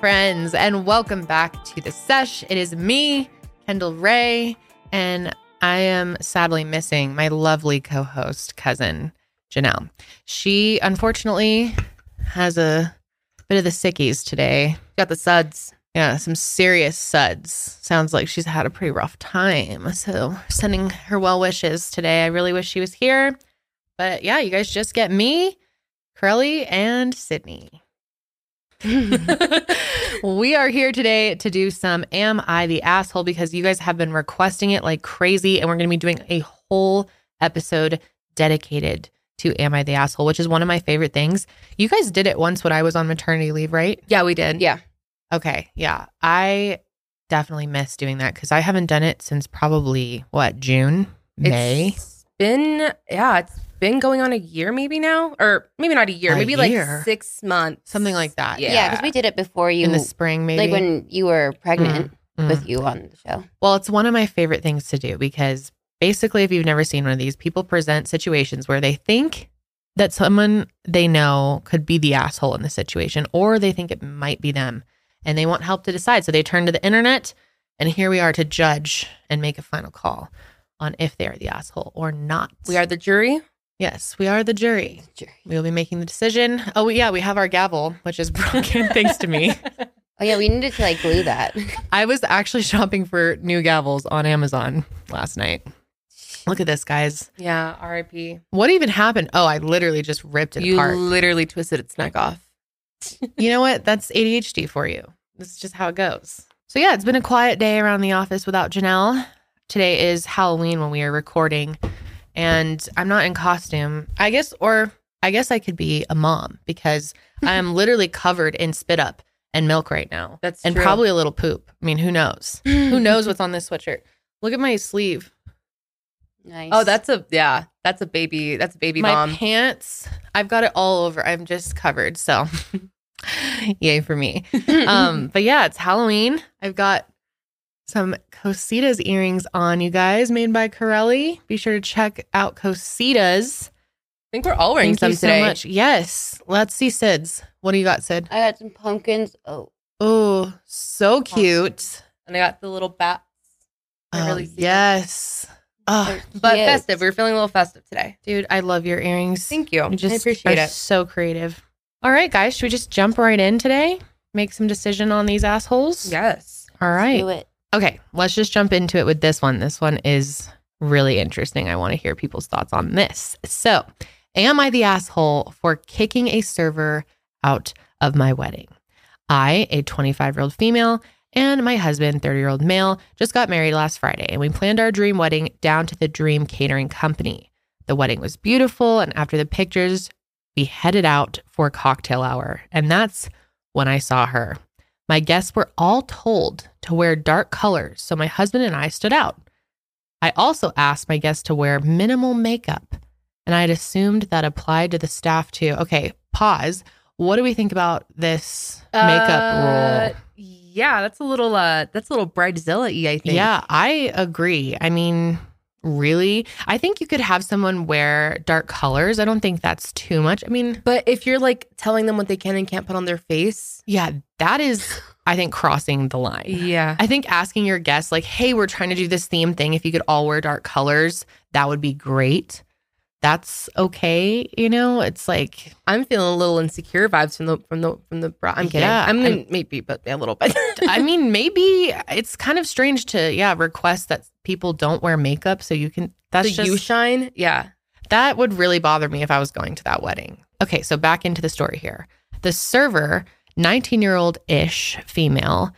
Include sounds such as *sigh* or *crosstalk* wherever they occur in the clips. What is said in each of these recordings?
Friends, and welcome back to the sesh. It is me, Kendall Rae, and I am sadly missing my lovely co host, cousin Janelle. She unfortunately has a bit of the sickies today. Got the suds. Yeah, some serious suds. Sounds like she's had a pretty rough time. So, sending her well wishes today. I really wish she was here. But yeah, you guys just get me, Curly, and Sydney. *laughs* we are here today to do some Am I the Asshole because you guys have been requesting it like crazy. And we're going to be doing a whole episode dedicated to Am I the Asshole, which is one of my favorite things. You guys did it once when I was on maternity leave, right? Yeah, we did. Yeah. Okay. Yeah. I definitely miss doing that because I haven't done it since probably what, June, May? It's been yeah, it's been going on a year maybe now, or maybe not a year, A maybe year? like six months, Something like that. Yeah. Yeah, because we did it before you, In the spring, maybe. like when you were pregnant Mm. with you on the show. Well, it's one of my favorite things to do because basically, if you've never seen one of these, people present situations where they think that someone they know could be the asshole in the situation, or they think it might be them and they want help to decide. So they turn to the internet, and here we are to judge and make a final call on if they are the asshole or not. We are the jury. Yes, we are the jury. jury. We will be making the decision. Oh, yeah, we have our gavel, which is broken *laughs* thanks to me. Oh yeah, we needed to like glue that. *laughs* I was actually shopping for new gavels on Amazon last night. Look at this, guys. Yeah, R.I.P. What even happened? Oh, I literally just ripped it You apart. literally twisted its neck off. *laughs* you know what? That's ADHD for you. This is just how it goes. So, yeah, it's been a quiet day around the office without Janelle. Today is Halloween when we are recording, and I'm not in costume. I guess, or I guess I could be a mom because *laughs* I am literally covered in spit up and milk right now. That's and true. probably a little poop. I mean, who knows? who *laughs* knows what's on this sweatshirt? Look at my sleeve. Nice. Oh, that's a yeah, that's a baby. That's a baby my mom. pants, I've got it all over. I'm just covered. So, *laughs* yay for me. Um, but yeah, it's Halloween. I've got some Kositas earrings on, you guys, made by Karelly. Be sure to check out Kositas. I think we're all wearing Thank some you so today. much. Yes. Let's see Sid's. What do you got, Sid? I got some pumpkins. Oh, Oh, so cute. And I got the little bats. I Oh, really see them. yes. Oh, But cute. festive. We're feeling a little festive today. dude, I love your earrings. Thank you. You just I appreciate are it. so creative. All right, guys, should we just jump right in today? Make some decision on these assholes? Yes. All right. Do it. Okay, let's just jump into it with this one. This one is really interesting. I want to hear people's thoughts on this. So, am I the asshole for kicking a server out of my wedding? I, a 25 year old female, and my husband, 30 year old male, just got married last Friday, and we planned our dream wedding down to the Dream Catering Company. The wedding was beautiful, and after the pictures, we headed out for cocktail hour, and that's when I saw her. My guests were all told to wear dark colors, so my husband and I stood out. I also asked my guests to wear minimal makeup, and I had assumed that applied to the staff too. Okay, pause. What do we think about this makeup Uh, rule? Yeah, that's a little uh that's a little bridezilla I think. Yeah, I agree. I mean, really? I think you could have someone wear dark colors. I don't think that's too much. I mean, But if you're like telling them what they can and can't put on their face, yeah, that is, I think, crossing the line. yeah. I think asking your guests, like, hey, we're trying to do this theme thing. If you could all wear dark colors, that would be great. That's okay. You know, it's like, I'm feeling a little insecure vibes from the from the from the bra. I'm kidding. Yeah, I'm, I'm- maybe, but a little bit. *laughs* I mean, maybe it's kind of strange to, yeah, request that people don't wear makeup so you can, that's so just, you shine. Yeah. that would really bother me if I was going to that wedding. Okay, so back into the story here. The server, 19 year old ish female,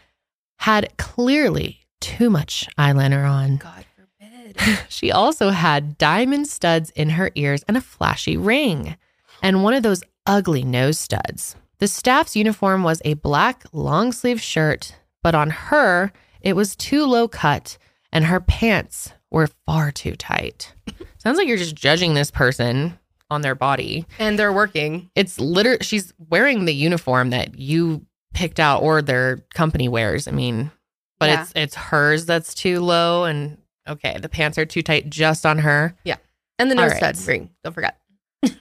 had clearly too much eyeliner on. God forbid. *laughs* She also had diamond studs in her ears and a flashy ring, and one of those ugly nose studs. The staff's uniform was a black long sleeve shirt, but on her, it was too low cut, and her pants were far too tight. *laughs* Sounds like you're just judging this person on their body. and they're working. It's literally, she's wearing the uniform that you picked out or their company wears. I mean, but Yeah. it's it's hers that's too low and okay, the pants are too tight just on her. Yeah. And the nose right. stud ring. Don't forget. *laughs*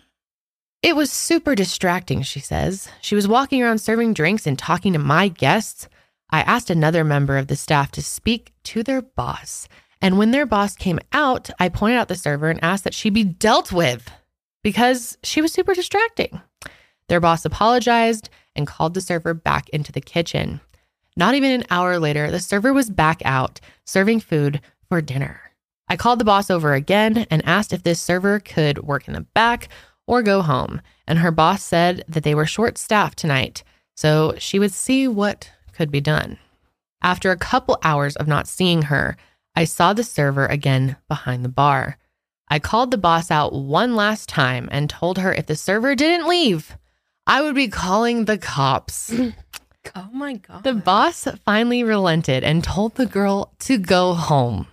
It was super distracting, she says. She was walking around serving drinks and talking to my guests. I asked another member of the staff to speak to their boss. And when their boss came out, I pointed out the server and asked that she be dealt with because she was super distracting. Their boss apologized and called the server back into the kitchen. Not even an hour later, the server was back out serving food for dinner. I called the boss over again and asked if this server could work in the back or go home. And her boss said that they were short staffed tonight, so she would see what could be done. After a couple hours of not seeing her, I saw the server again behind the bar. I called the boss out one last time and told her if the server didn't leave, I would be calling the cops. *laughs* Oh my god. The boss finally relented and told the girl to go home.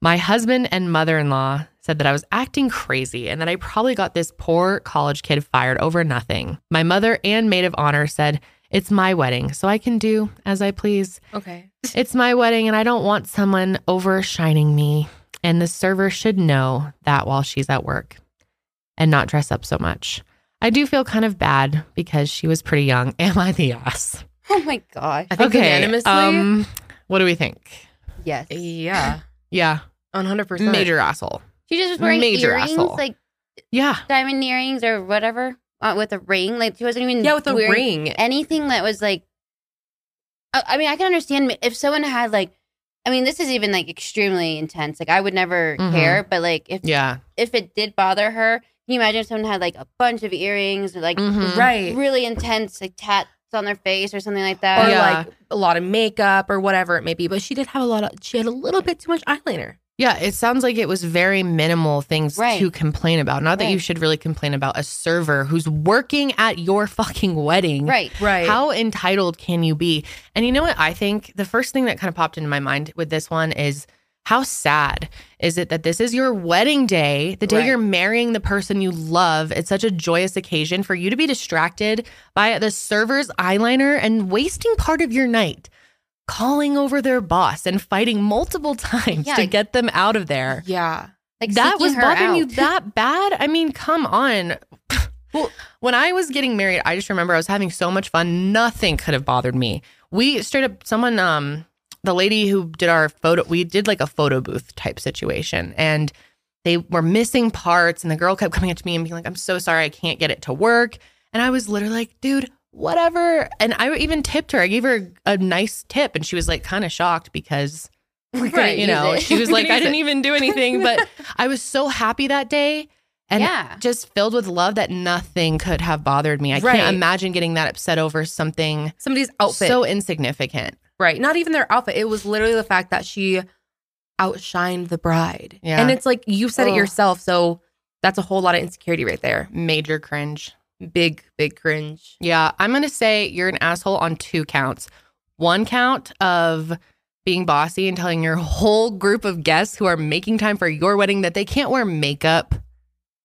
My husband and mother in law said that I was acting crazy and that I probably got this poor college kid fired over nothing. My mother and maid of honor said, It's my wedding, so I can do as I please. okay. *laughs* It's my wedding, and I don't want someone overshining me. And the server should know that while she's at work and not dress up so much. I do feel kind of bad because she was pretty young. *laughs* Am I the ass? Oh my gosh. I think unanimously. Um, what do we think? Yes. yeah. *sighs* Yeah, One hundred percent. major asshole. She just was wearing Major earrings, asshole. like Yeah, diamond earrings or whatever, uh, with a ring. Like she wasn't even Yeah, with a ring. anything that was like. I, I mean, I can understand if someone had like. I mean, this is even like extremely intense. Like I would never Mhm. care, but like if yeah, if it did bother her, can you imagine if someone had like a bunch of earrings or like Mhm. Right. really intense like tats on their face or something like or that? Yeah. like a lot of makeup or whatever it may be. But she did have a lot of. She had a little bit too much eyeliner. Yeah. It sounds like it was very minimal things Right. to complain about. Not that you should really complain about a server who's working at your *laughs* fucking wedding. Right. Right. How entitled can you be? And you know what? I think the first thing that kind of popped into my mind with this one is how sad is it that this is your wedding day, the day Right. you're marrying the person you love? It's such a joyous occasion for you to be distracted by the server's eyeliner and wasting part of your night calling over their boss and fighting multiple *laughs* times Yeah, to like- get them out of there. Yeah. Like that was her bothering you *laughs* that bad? I mean, come on. well, when I was getting married, I just remember I was having so much fun. Nothing could have bothered me. We straight up someone um the lady who did our photo we did like a photo booth type situation and they were missing parts and the girl kept coming up to me and being like, "I'm so sorry, I can't get it to work." And I was literally like, "Dude, whatever." And I even tipped her. I gave her a nice tip and she was like kind of shocked because right, you know, she was like, I didn't it. even do anything, but *laughs* I was so happy that day and Yeah. just filled with love that nothing could have bothered me. I Right. can't imagine getting that upset over something Somebody's outfit. so insignificant. right. Not even their outfit. It was literally the fact that she outshined the bride. Yeah. And it's like you said it yourself. So that's a whole lot of insecurity right there. Major cringe. Big, big cringe. Yeah, I'm going to say you're an asshole on two counts. One count of being bossy and telling your *laughs* whole group of guests who are making time for your wedding that they can't wear makeup.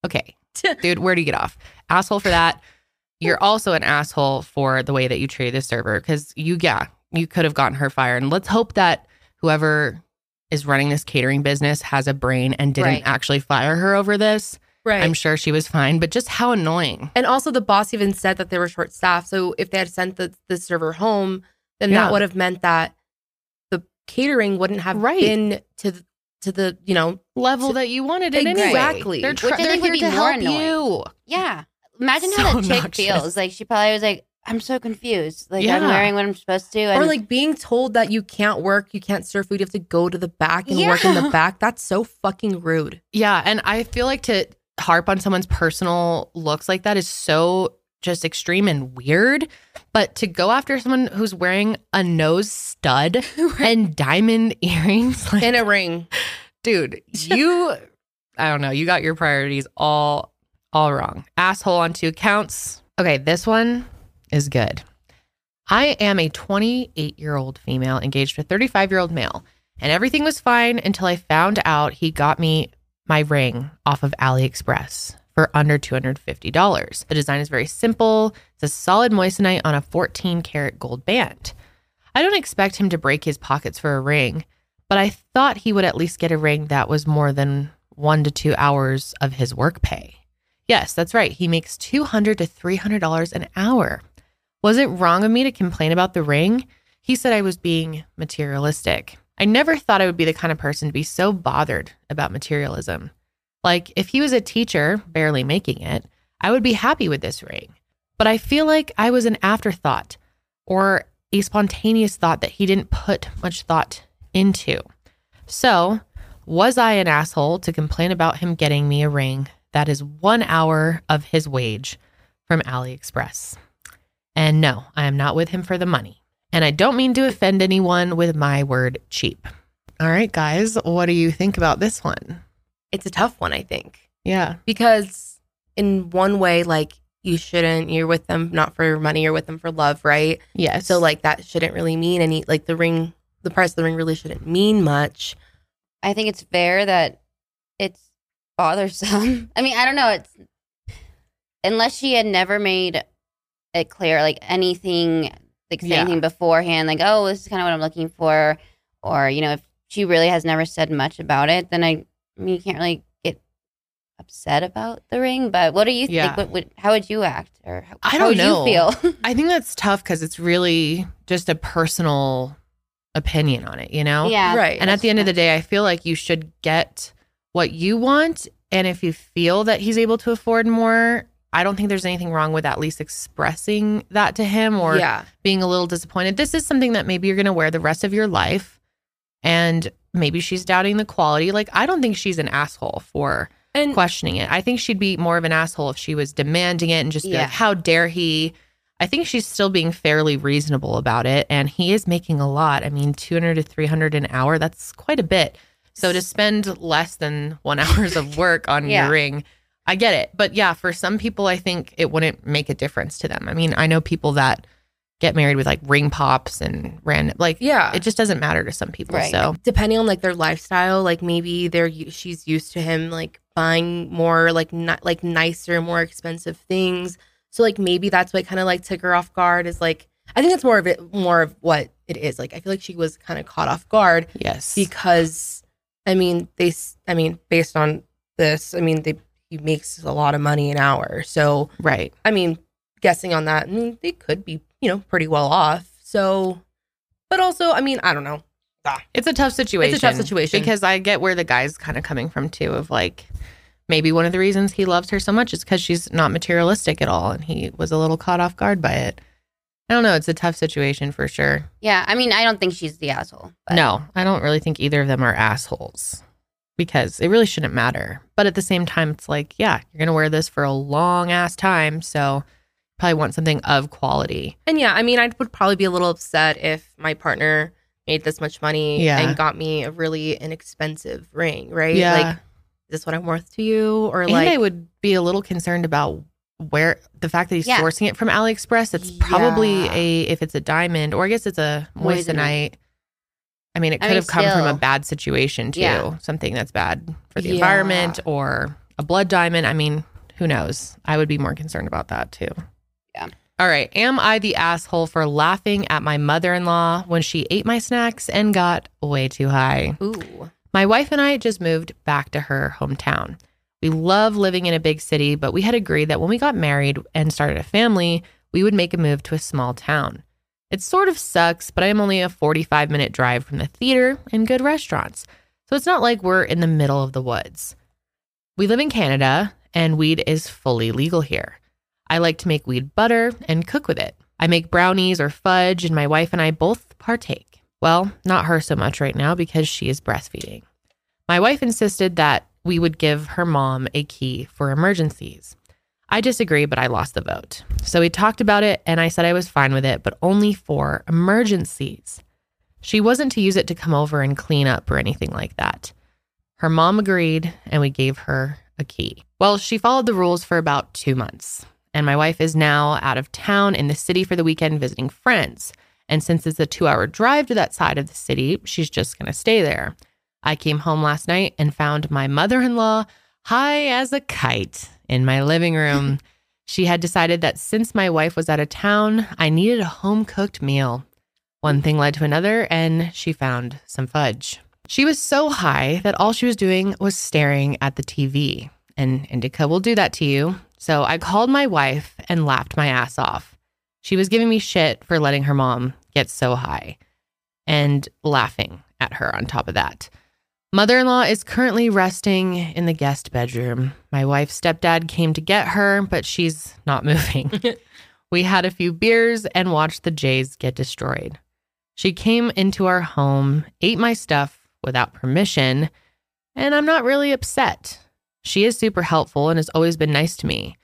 Okay, *laughs* dude, where do you get off? Asshole for that. You're also an asshole for the way that you treated the server because you, yeah, you could have gotten her fired. And let's hope that whoever is running this catering business has a brain and didn't Right. actually fire her over this. Right. I'm sure she was fine, but just how annoying. And also, the boss even said that they were short staffed. So if they had sent the, the server home, then Yeah. that would have meant that the catering wouldn't have Right. been to the, to the you know level that you wanted it anyway. Exactly. They're, Which try- I they're here to more help annoying. you. Yeah. Imagine So how that chick feels. Like she probably was like, I'm so confused. Like I'm wearing what I'm supposed to. And or like being told that you can't work, you can't serve food, you have to go to the back and work in the back. That's so fucking rude. Yeah, and I feel like to harp on someone's personal looks like that is so just extreme and weird. But to go after someone who's wearing a nose stud *laughs* and diamond *laughs* earrings, like, In a ring. dude, you, I don't know, you got your priorities all, all wrong. Asshole on two counts. Okay, this one is good. I am a 28 year old female engaged to a 35 year old male, and everything was fine until I found out he got me my ring off of AliExpress for under $250. The design is very simple. It's a solid moissanite on a 14 karat gold band. I don't expect him to break his pockets for a ring, but I thought he would at least get a ring that was more than one to two hours of his work pay. Yes, that's right. He makes $200 to $300 an hour. Was it wrong of me to complain about the ring? He said I was being materialistic. I never thought I would be the kind of person to be so bothered about materialism. Like, if he was a teacher, barely making it, I would be happy with this ring. But I feel like I was an afterthought or a spontaneous thought that he didn't put much thought into. So, was I an asshole to complain about him getting me a ring that is one hour of his wage from AliExpress? And no, I am not with him for the money. And I don't mean to offend anyone with my word cheap. All right, guys, what do you think about this one? It's a tough one, I think, Yeah. because in one way, like you shouldn't. You're with them not for money. You're with them for love, right? Yes. So like that shouldn't really mean any. Like the ring, the price of the ring really shouldn't mean much. I think it's fair that it's bothersome. *laughs* I mean, I don't know. It's unless she had never made it clear, like anything, like say Yeah. anything beforehand, like oh, this is kind of what I'm looking for, or you know, if she really has never said much about it, then I, I mean, you can't really get upset about the ring. But what do you Yeah. think? What would how would you act, or how, I don't would know. you feel? *laughs* I think that's tough because it's really just a personal opinion on it, you know? yeah, Right. And at the end of the day, I feel like you should get what you want. And if you feel that he's able to afford more, I don't think there's anything wrong with at least expressing that to him or yeah, being a little disappointed. This is something that maybe you're going to wear the rest of your life. And maybe she's doubting the quality. Like, I don't think she's an asshole for and questioning it. I think she'd be more of an asshole if she was demanding it and just be Yeah. like, how dare he? I think she's still being fairly reasonable about it. And he is making a lot. I mean, 200 to 300 an hour, that's quite a bit. So to spend less than one *laughs* hours of work on Yeah. your ring, I get it. But yeah, for some people, I think it wouldn't make a difference to them. I mean, I know people that get married with like ring pops and random, like, yeah, it just doesn't matter to some people. Right. So depending on like their lifestyle, like maybe they're she's used to him like buying more like not like nicer, more expensive things. So like maybe that's what kind of like took her off guard. Is like I think that's more of it, more of what it is. Like I feel like she was kind of caught off guard yes. because I mean they I mean based on this, I mean they he makes a lot of money an hour. So right. I mean guessing on that, I mean, they could be you know pretty well off. So, but also I mean I don't know. Ah. It's a tough situation. It's a tough situation. because I get where the guy's kind of coming from too. Of like, maybe one of the reasons he loves her so much is because she's not materialistic at all, and he was a little caught off guard by it. I don't know. It's a tough situation for sure. yeah. I mean, I don't think she's the asshole. But No, I don't really think either of them are assholes because it really shouldn't matter. But at the same time, it's like, yeah, you're gonna wear this for a long ass time, so probably want something of quality. And yeah, I mean, I would probably be a little upset if my partner made this much money Yeah. and got me a really inexpensive ring, right? Yeah. Like, is this what I'm worth to you? Or and like, I would be a little concerned about where the fact that he's Yeah. sourcing it from AliExpress. It's probably Yeah. a if it's a diamond or I guess it's a moissanite. Moissanite. I mean, it I could mean, have come from a bad situation too, Yeah. something that's bad for the Yeah. environment or a blood diamond. I mean, who knows? I would be more concerned about that too. Yeah. All right. Am I the asshole for laughing at my mother in law when she ate my snacks and got way too high? ooh, My wife and I just moved back to her hometown. We love living in a big city, but we had agreed that when we got married and started a family, we would make a move to a small town. It sort of sucks, but I am only a 45 minute drive from the theater and good restaurants. So it's not like we're in the middle of the woods. We live in Canada and weed is fully legal here. I like to make weed butter and cook with it. I make brownies or fudge, and my wife and I both partake. Well, not her so much right now because she is breastfeeding. My wife insisted that we would give her mom a key for emergencies. I disagree, but I lost the vote. So we talked about it, and I said I was fine with it, but only for emergencies. She wasn't to use it to come over and clean up or anything like that. Her mom agreed, and we gave her a key. Well, she followed the rules for about two months, and my wife is now out of town in the city for the weekend visiting friends. And since it's a two hour drive to that side of the city, she's just going to stay there. I came home last night and found my mother in law high as a kite in my living *laughs* room. she had decided that since my wife was out of town, I needed a home cooked meal. One thing led to another, and she found some fudge. She was so high that all she was doing was staring at the TV. and indica will do that to you. So I called my wife and laughed my ass off. She was giving me shit for letting her mom get so high and laughing at her on top of that. Mother in law is currently resting in the guest bedroom. My wife's stepdad came to get her, but she's not *laughs* moving. *laughs* we had a few beers and watched the Jays get destroyed. She came into our home, ate my stuff without permission, and I'm not really upset. She is super helpful and has always been nice to me.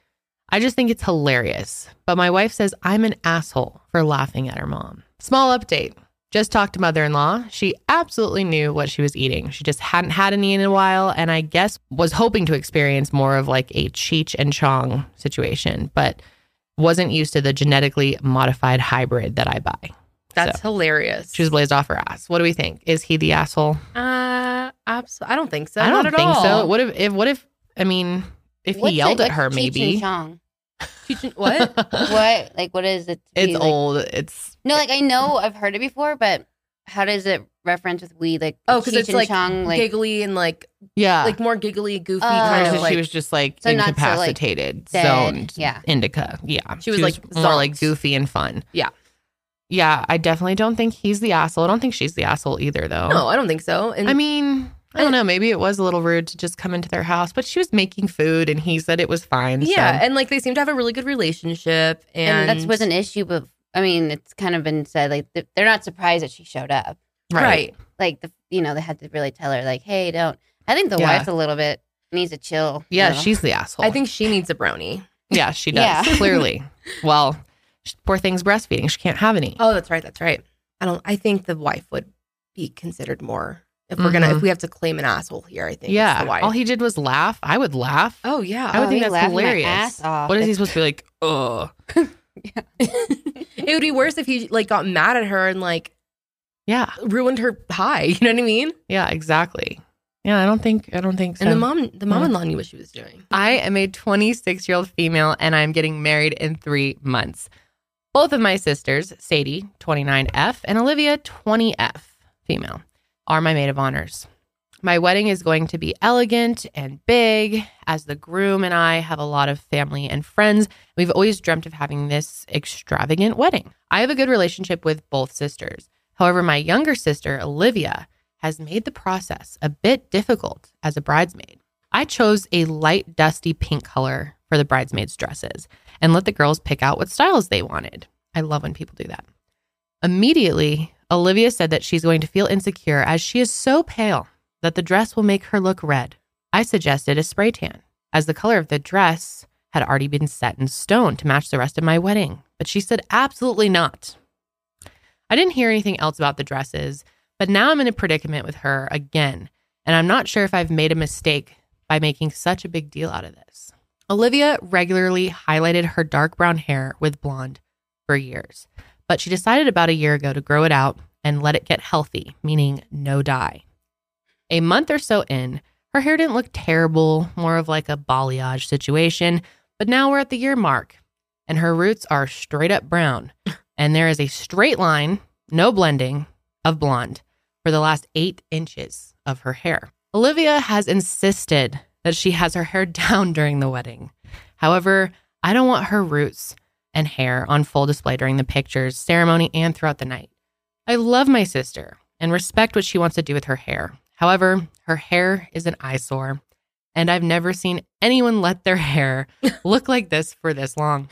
I just think it's hilarious. But my wife says I'm an asshole for laughing at her mom. Small update. Just talked to mother in law. She absolutely knew what she was eating. She just hadn't had any in a while, and I guess was hoping to experience more of like a Cheech and Chong situation, but wasn't used to the genetically modified hybrid that I buy. That's So, hilarious. She was blazed off her ass. What do we think? Is he the asshole? uh, absolutely. I don't think so. I don't Not at think so. What if, if what if I mean if What's he yelled it- at her what's Cheech and maybe. Chong? Cheech and- what? *laughs* What like what is it? to be, It's like- old. It's No, like I know I've heard it before, but how does it reference with weed? Like Oh, because it's like, Chong, like giggly and like yeah. like more giggly, goofy Oh. kind So of like. she was just like So not so, like, incapacitated, zoned, Yeah. indica. Yeah, She was, like, more like goofy and fun. Yeah. yeah. I definitely don't think he's the asshole. I don't think she's the asshole either, though. no, I don't think so. And I mean, I don't know. Maybe it was a little rude to just come into their house, but she was making food, and he said it was fine. yeah, so. and like they seem to have a really good relationship, and, and, that was an issue. But I mean, it's kind of been said like they're not surprised that she showed up. right. Like the you know they had to really tell her like, hey, don't. I think the Yeah. wife's a little bit needs a chill. a Yeah, little. she's the asshole. I think she needs a brownie. Yeah, she does. Yeah. *laughs* Clearly. Well, poor thing's breastfeeding. She can't have any. Oh, that's right. That's right. I don't. I think the wife would be considered more if we're gonna if mm-hmm. we have to claim an asshole here. I think. yeah. All he did was laugh. I would laugh. oh yeah. I would Oh, think that's hilarious. What is he supposed to be like? Ugh. *laughs* Yeah, *laughs* it would be worse if he like got mad at her and like Yeah. ruined her high. *laughs* You know what I mean? Yeah, exactly. Yeah, I don't think I don't think so. And the mom, the mom-in-law knew what she was doing. I am a 26 year old female and I'm getting married in three months. Both of my sisters, Sadie, 29F, and Olivia, 20F, female, are my maid of honors. My wedding is going to be elegant and big, as the groom and I have a lot of family and friends. We've always dreamt of having this extravagant wedding. I have a good relationship with both sisters. However, my younger sister, Olivia, has made the process a bit difficult as a bridesmaid. I chose a light, dusty pink color for the bridesmaids' dresses and let the girls pick out what styles they wanted. I love when people do that. Immediately, Olivia said that she's going to feel insecure as she is so pale that the dress will make her look red. I suggested a spray tan, as the color of the dress had already been set in stone to match the rest of my wedding, but she said absolutely not. I didn't hear anything else about the dresses, but now I'm in a predicament with her again, and I'm not sure if I've made a mistake by making such a big deal out of this. Olivia regularly highlighted her dark brown hair with blonde for years, but she decided about a year ago to grow it out and let it get healthy, meaning no dye. A month or so in, her hair didn't look terrible, more of like a balayage situation, but now we're at the year mark and her roots are straight up brown, *laughs* and there is a straight line, no blending, of blonde for the last eight inches of her hair. Olivia has insisted that she has her hair *laughs* down during the wedding. However, I don't want her roots and hair on full display during the pictures, ceremony, and throughout the night. I love my sister and respect what she wants to do with her hair. However, her hair is an eyesore, and I've never seen anyone let their *laughs* hair look like this for this long.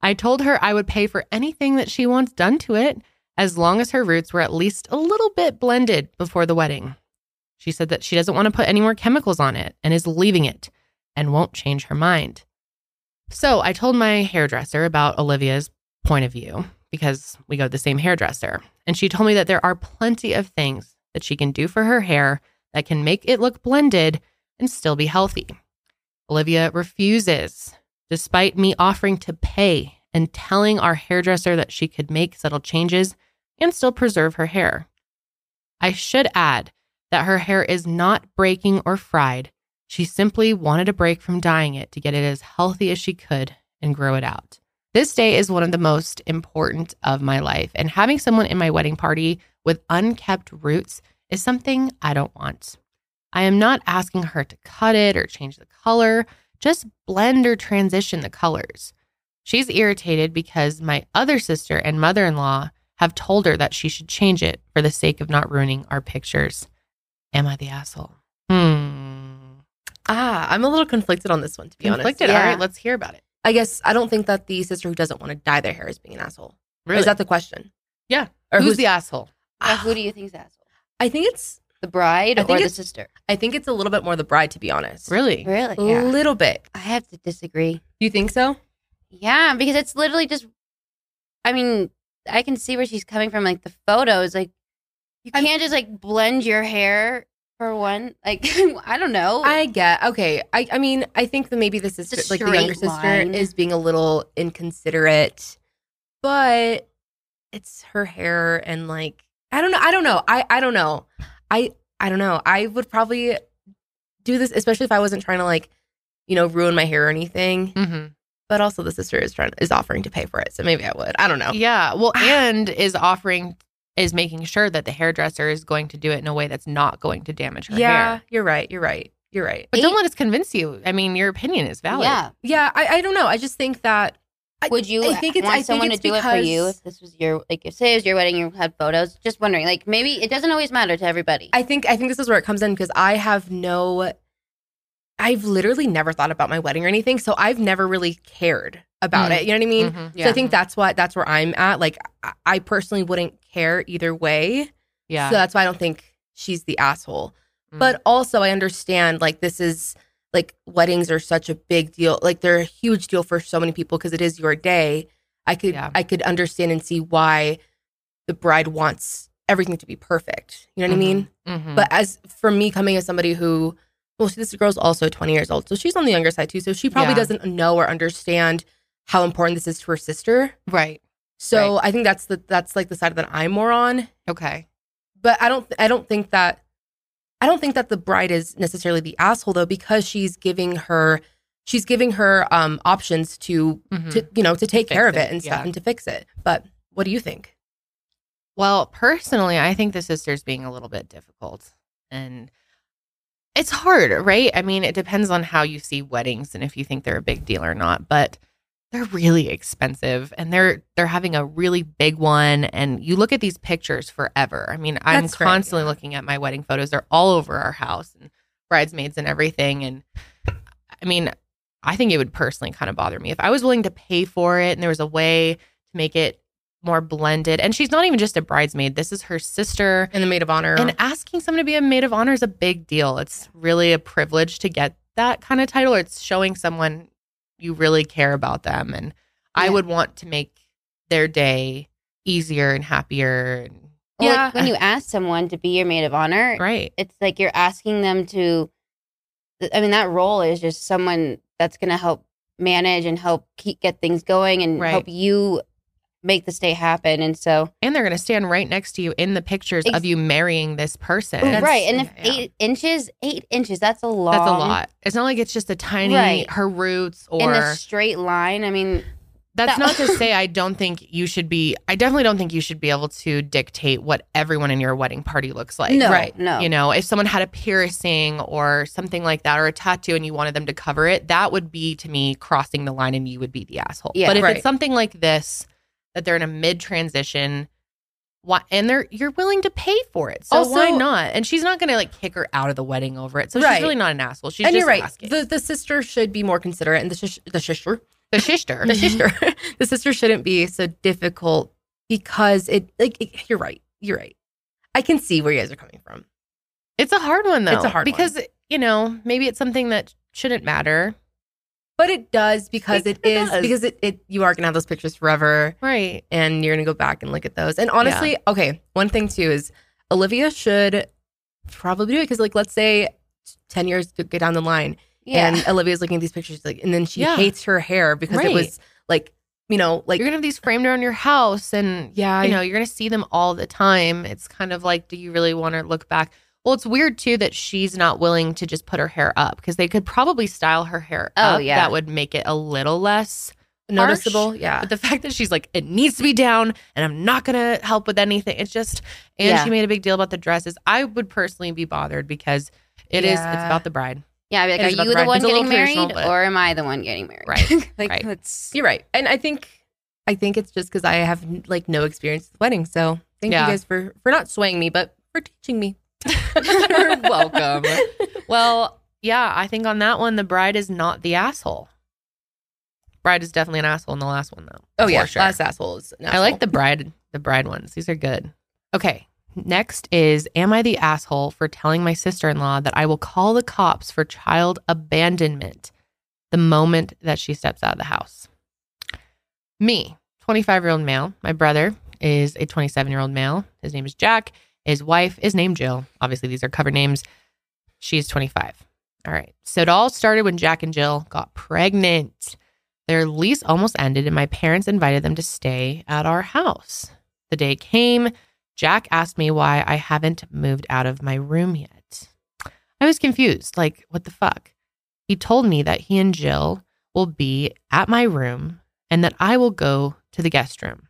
I told her I would pay for anything that she wants done to it as long as her roots were at least a little bit blended before the wedding. She said that she doesn't want to put any more chemicals on it and is leaving it and won't change her mind. So I told my hairdresser about Olivia's point of view because we go to the same hairdresser. And she told me that there are plenty of things that she can do for her hair that can make it look blended and still be healthy. Olivia refuses, despite me offering to pay and telling our hairdresser that she could make subtle changes and still preserve her hair. I should add that her hair is not breaking or fried. She simply wanted a break from dyeing it to get it as healthy as she could and grow it out. This day is one of the most important of my life, and having someone in my wedding party with unkept roots is something I don't want. I am not asking her to cut it or change the color, just blend or transition the colors. She's irritated because my other sister and mother in law have told her that she should change it for the sake of not ruining our pictures. Am I the asshole? Ah, I'm a little conflicted on this one, to be honest. Conflicted. Yeah. All right, let's hear about it. I guess I don't think that the sister who doesn't want to dye their hair is being an asshole. Really? Is that the question? Yeah. Or who's, the asshole? Yeah, who do you think's the asshole? I think it's The bride I or the sister? I think it's a little bit more the bride, to be honest. Really? Really? A Yeah. little bit. I have to disagree. You think so? Yeah, because it's literally just. I mean, I can see where she's coming from. Like the photos, like you I'm- can't just like blend your hair for one. Like *laughs* I don't know. I get okay. I I mean, I think that maybe the sister, like the younger sister, line. is being a little inconsiderate, but it's her hair and like I don't know. I don't know. I I don't know. I I don't know. I would probably do this, especially if I wasn't trying to like, you know, ruin my hair or anything. Mm-hmm. But also, the sister is trying is offering to pay for it, so maybe I would. I don't know. Yeah. Well, *sighs* and is offering is making sure that the hairdresser is going to do it in a way that's not going to damage her Yeah, hair. you're right. You're right. You're right. But don't let us convince you. I mean, your opinion is valid. Yeah. Yeah, I, I don't know. I just think that Would you I think it's- want I think someone it's to do it for you if this was your like if say it was your wedding you had photos? Just wondering. Like maybe it doesn't always matter to everybody. I think I think this is where it comes in because I have no I've literally never thought about my wedding or anything, so I've never really cared about Mm. it. You know what I mean? Mhm. So I think that's what that's where I'm at. Like I, personally wouldn't care either way. Yeah. So that's why I don't think she's the asshole. Mm. But also I understand like this is like weddings are such a big deal. Like they're a huge deal for so many people because it is your day. I could Yeah. I could understand and see why the bride wants everything to be perfect. You know what I mean? Mhm. But as for me, coming as somebody who, well, this girl's also 20 years old. So she's on the younger side too. So she probably Yeah. doesn't know or understand how important this is to her sister. right. So I think that's the that's like the side that I'm more on. Okay. But I don't I don't think that I don't think that the bride is necessarily the asshole though because she's giving her she's giving her um options to Mhm. to you know to take fix care of it, it and stuff yeah. and to fix it. But what do you think? Well, personally, I think the sister's being a little bit difficult. And it's hard, right? I mean, it depends on how you see weddings and if you think they're a big deal or not, but they're really expensive and they're they're having a really big one and you look at these pictures forever. I mean, I'm That's right, constantly yeah. looking at my wedding photos. They're all over our house and bridesmaids and everything and I mean, I think it would personally kind of bother me if I was willing to pay for it and there was a way to make it more blended. And she's not even just a bridesmaid. This is her sister. And the maid of honor. And asking someone to be a maid of honor is a big deal. It's really a privilege to get that kind of title. It's showing someone you really care about them. And I would want to make their day easier and happier. And, Well, like, Yeah. when you ask someone to be your maid of honor, right. it's like you're asking them to. I mean, that role is just someone that's going to help manage and help keep get things going and Right. help you make this day happen. And so, And they're going to stand right next to you in the pictures Ex- of you marrying this person. That's- right, and if yeah. eight inches, eight inches, that's a lot. That's a lot. It's not like it's just a tiny Right. her roots or in a straight line. I mean, That's That- not to *laughs* say I don't think you should be. I definitely don't think you should be able to dictate what everyone in your wedding party looks like. no, right, no, You know, if someone had a piercing or something like that, or a tattoo, and you wanted them to cover it, that would be to me crossing the line, and you would be the asshole. Yeah. but if Right. it's something like this, that they're in a mid transition, why, and they're you're willing to pay for it, so Also- why not? And she's not going to like kick her out of the wedding over it. So Right. she's really not an asshole. She's and just you're right. asking. The the sister should be more considerate, and the shish, the sister, the sister. the sister, *laughs* the sister shouldn't be so difficult because it like it- you're right. You're right. I can see where you guys are coming from. It's a hard one though. It's a hard one. because you know maybe it's something that shouldn't matter, But it does because It it is does. because it, it you are gonna have those pictures forever right? and you're gonna go back and look at those. And honestly, okay, one thing too is Olivia should probably do it because like let's say ten years to get down the line yeah. and Olivia's looking at these pictures like and then she Yeah. hates her hair because Right. it was like you know like you're gonna have these framed around your house, and yeah you know you're gonna see them all the time. It's kind of like, do you really want to look back? Well, it's weird too that she's not willing to just put her hair up because they could probably style her hair Oh, up. yeah. that would make it a little less. noticeable yeah But the fact that she's like, it needs to be down, and I'm not gonna help with anything. It's just, and Yeah. she made a big deal about the dresses. I would personally be bothered because It is. It's about the bride. Yeah, I'd be like, are you the the one It's getting married, but- or am I the one getting married? Right, *laughs* like, right. You're right, and I think I think it's just because I have like no experience with weddings. So thank Yeah. you guys for for not swaying me, but for teaching me. You're welcome. Well, yeah, I think on that one, the bride is not the asshole. Bride is definitely an asshole in the last one, though. Oh yeah, sure. last assholes. I like the bride, the bride ones. These are good. Okay. Next is Am I the asshole for telling my sister in law that I will call the cops for child abandonment the moment that she steps out of the house? Me, 25 year old male. My brother is a 27 year old male. His name is Jack. His wife is named Jill. Obviously, these are cover names. She's 25. All right. So it all started when Jack and Jill got pregnant. Their lease almost ended, and my parents invited them to stay at our house. The day came. Jack asked me why I haven't moved out of my room yet. I was confused. Like, what the fuck? He told me that he and Jill will be at my room and that I will go to the guest room.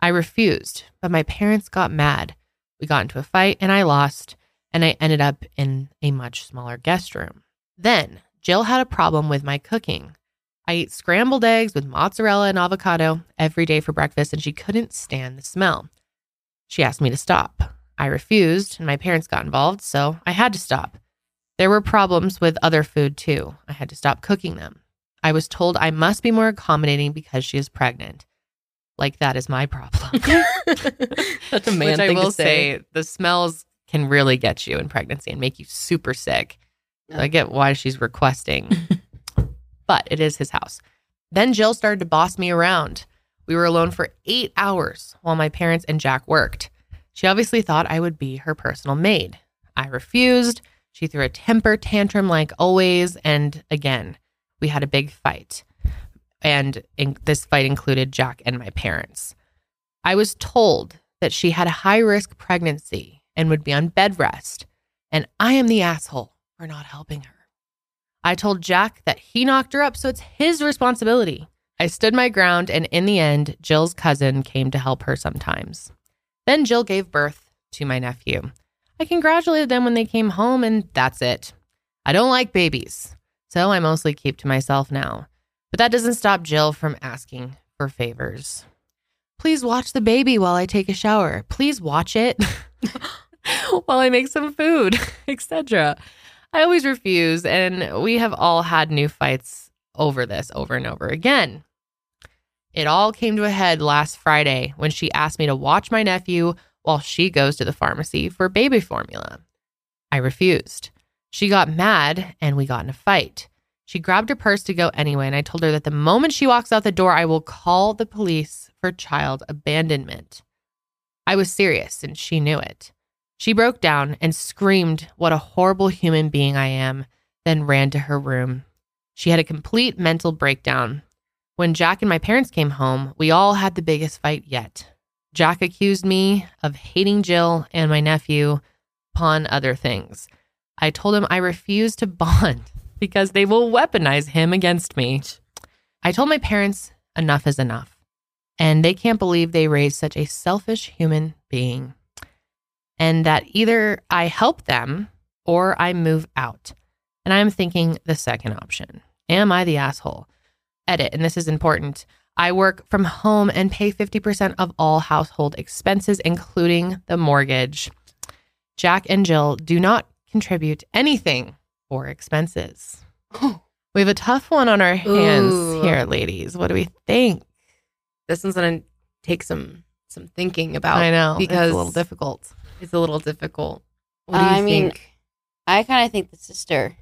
I refused, but my parents got mad. We got into a fight and I lost, and I ended up in a much smaller guest room. Then Jill had a problem with my cooking. I ate scrambled eggs with mozzarella and avocado every day for breakfast, and she couldn't stand the smell. She asked me to stop. I refused, and my parents got involved, so I had to stop. There were problems with other food too. I had to stop cooking them. I was told I must be more accommodating because she is pregnant. Like that is my problem. *laughs* *laughs* That's a man Which I thing will to say. say, the smells can really get you in pregnancy and make you super sick. So I get why she's requesting, *laughs* but it is his house. Then Jill started to boss me around. We were alone for eight hours while my parents and Jack worked. She obviously thought I would be her personal maid. I refused. She threw a temper tantrum like always. And again, we had a big fight. And in, this fight included Jack and my parents. I was told that she had a high risk pregnancy and would be on bed rest. And I am the asshole for not helping her. I told Jack that he knocked her up, so it's his responsibility. I stood my ground, and in the end, Jill's cousin came to help her sometimes. Then Jill gave birth to my nephew. I congratulated them when they came home, and that's it. I don't like babies, so I mostly keep to myself now. But that doesn't stop Jill from asking for favors. Please watch the baby while I take a shower. Please watch it *laughs* *laughs* while I make some food, etc. I always refuse, and we have all had new fights over this over and over again. It all came to a head last Friday when she asked me to watch my nephew while she goes to the pharmacy for baby formula. I refused. She got mad and we got in a fight. She grabbed her purse to go anyway, and I told her that the moment she walks out the door, I will call the police for child abandonment. I was serious and she knew it. She broke down and screamed what a horrible human being I am, then ran to her room. She had a complete mental breakdown. When Jack and my parents came home, we all had the biggest fight yet. Jack accused me of hating Jill and my nephew, upon other things. I told him I refuse to *laughs* bond because they will weaponize him against me. I told my parents enough is enough, and they can't believe they raised such a selfish human being and that either I help them or I move out. And I'm thinking the second option. Am I the asshole? Edit, and this is important. I work from home and pay 50% of all household expenses, including the mortgage. Jack and Jill do not contribute anything for expenses. *gasps* We have a tough one on our hands Ooh. here, ladies. What do we think? This one's gonna take some some thinking about. I know because it's a little difficult. It's a little difficult. What do you I mean. I kind of think the sister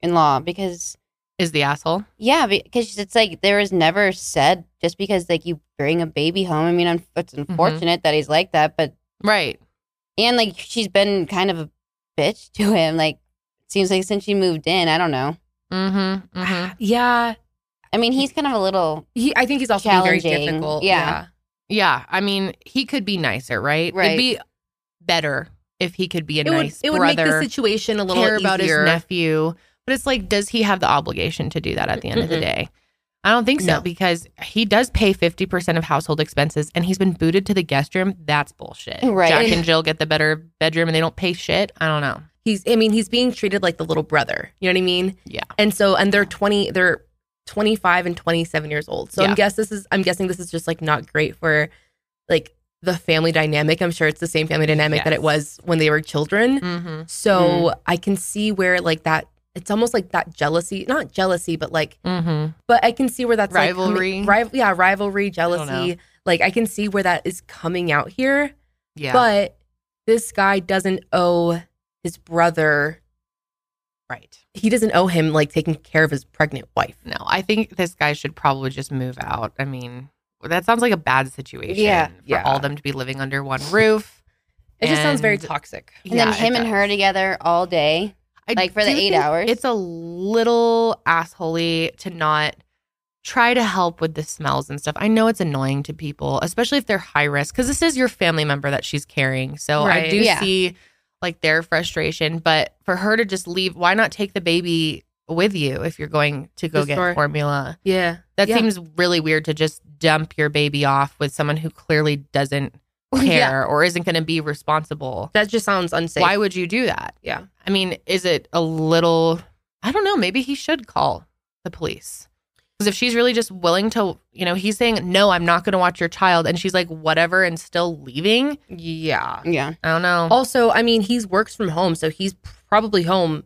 in law because Is the asshole? yeah, because it's like there was never said just because like you bring a baby home. I mean, un- it's Mm-hmm. unfortunate that he's like that, but Right. and like she's been kind of a bitch to him. Like seems like since she moved in, I don't know. Mm-hmm. mm-hmm. Yeah, I mean, he's kind of a little he. I think he's also being very Challenging. difficult. Yeah. Yeah, I mean, he could be nicer, right? Right. It'd be better if he could be a It would nice it would make the situation a little care about his nephew. But it's like, does he have the obligation to do that at the end of the day? I don't think so No. because he does pay 50% of household expenses and he's been booted to the guest room. That's bullshit. Right. Jack and Jill get the better bedroom and they don't pay shit. I don't know. He's I mean, he's being treated like the little brother. You know what I mean? Yeah. And so and they're 20 they're 25 and 27 years old. So Yeah. I'm guess this is I'm guessing this is just like not great for like the family dynamic. I'm sure it's the same family dynamic that it was when they were children. Mm-hmm. So I can see where like that it's almost like that jealousy, not jealousy, but like Mm-hmm. but I can see where that's like, Rivalry? rival, yeah, rivalry, jealousy. Like I can see where that is coming out here. Yeah. But this guy doesn't owe his brother. right. He doesn't owe him like taking care of his pregnant wife. No, I think this guy should probably just move out. I mean, that sounds like a bad situation. Yeah, For yeah. all them to be living under one roof. It just sounds very toxic. And then him and her together all day. I like, for the eight hours. It's a little assholey to not try to help with the smells and stuff. I know it's annoying to people, especially if they're high risk, because this is your family member that she's carrying. So I do Yeah. see like their frustration. But for her to just leave, why not take the baby with you if you're going to go The get store. formula? Yeah. That Yeah. seems really weird to just dump your baby off with someone who clearly doesn't *laughs* care Yeah. or isn't going to be responsible. That just sounds unsafe. Why would you do that? Yeah. I mean, is it a little? I don't know. Maybe he should call the police because if she's really just willing to, you know, he's saying no, I'm not going to watch your child, and she's like whatever, and still leaving. Yeah. Yeah. I don't know. Also, I mean, he's works from home, so he's probably home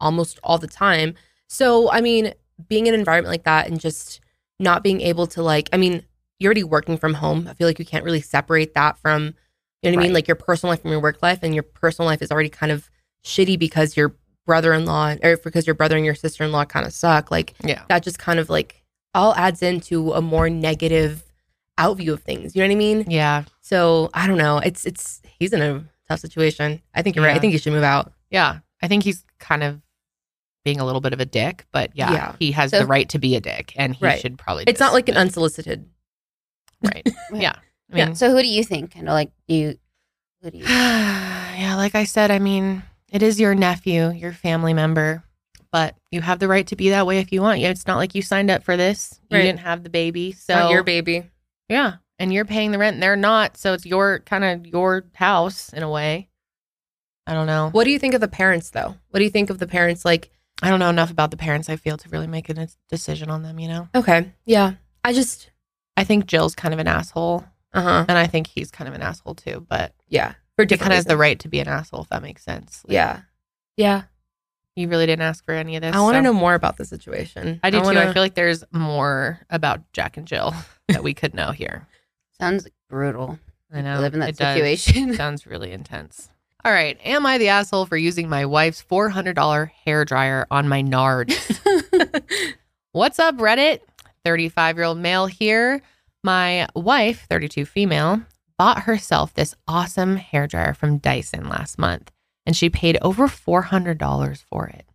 almost all the time. So, I mean, being in an environment like that and just not being able to like, I mean, you're already working from home. I feel like you can't really separate that from, you know what I mean, like your personal life from your work life, and your personal life is already kind of shitty because your brother-in-law or because your brother and your sister-in-law kind of suck. Like Yeah. that just kind of like all adds into a more negative outview of things. You know what I mean? Yeah. So I don't know. It's it's he's in a tough situation. I think you're right. I think he should move out. Yeah. I think he's kind of being a little bit of a dick, but yeah, Yeah. he has So- the right to be a dick, and he Right. should probably. It's not just- like an unsolicited. *laughs* right. Yeah. I mean, So who do you think? Kind of like do you? Who do you? *sighs* yeah, like I said, I mean, it is your nephew, your family member, but you have the right to be that way if you want. Yeah, It's not like you signed up for this. You Right. didn't have the baby. So not your baby. Yeah. And you're paying the rent and they're not. So it's your kind of your house in a way. I don't know. What do you think of the parents though? What do you think of the parents? Like, I don't know enough about the parents, I feel, to really make a decision on them, you know? okay, yeah, I just, I think Jill's kind of an asshole. uh huh, And I think he's kind of an asshole too. But yeah, for he different kind of has the right to be an asshole, if that makes sense. Like, Yeah, yeah. You really didn't ask for any of this. I want to so- know more about the situation. I do too. wanna- I feel like there's more about Jack and Jill *laughs* that we could know here. Sounds brutal. I know. live in that it does. situation. *laughs* Sounds really intense. All right. Am I the asshole for using my wife's $400 hair dryer on my nards? *laughs* What's up, Reddit? 35 year old male here. My wife, 32 female, bought herself this awesome hair dryer from Dyson last month, and she paid over $400 for it.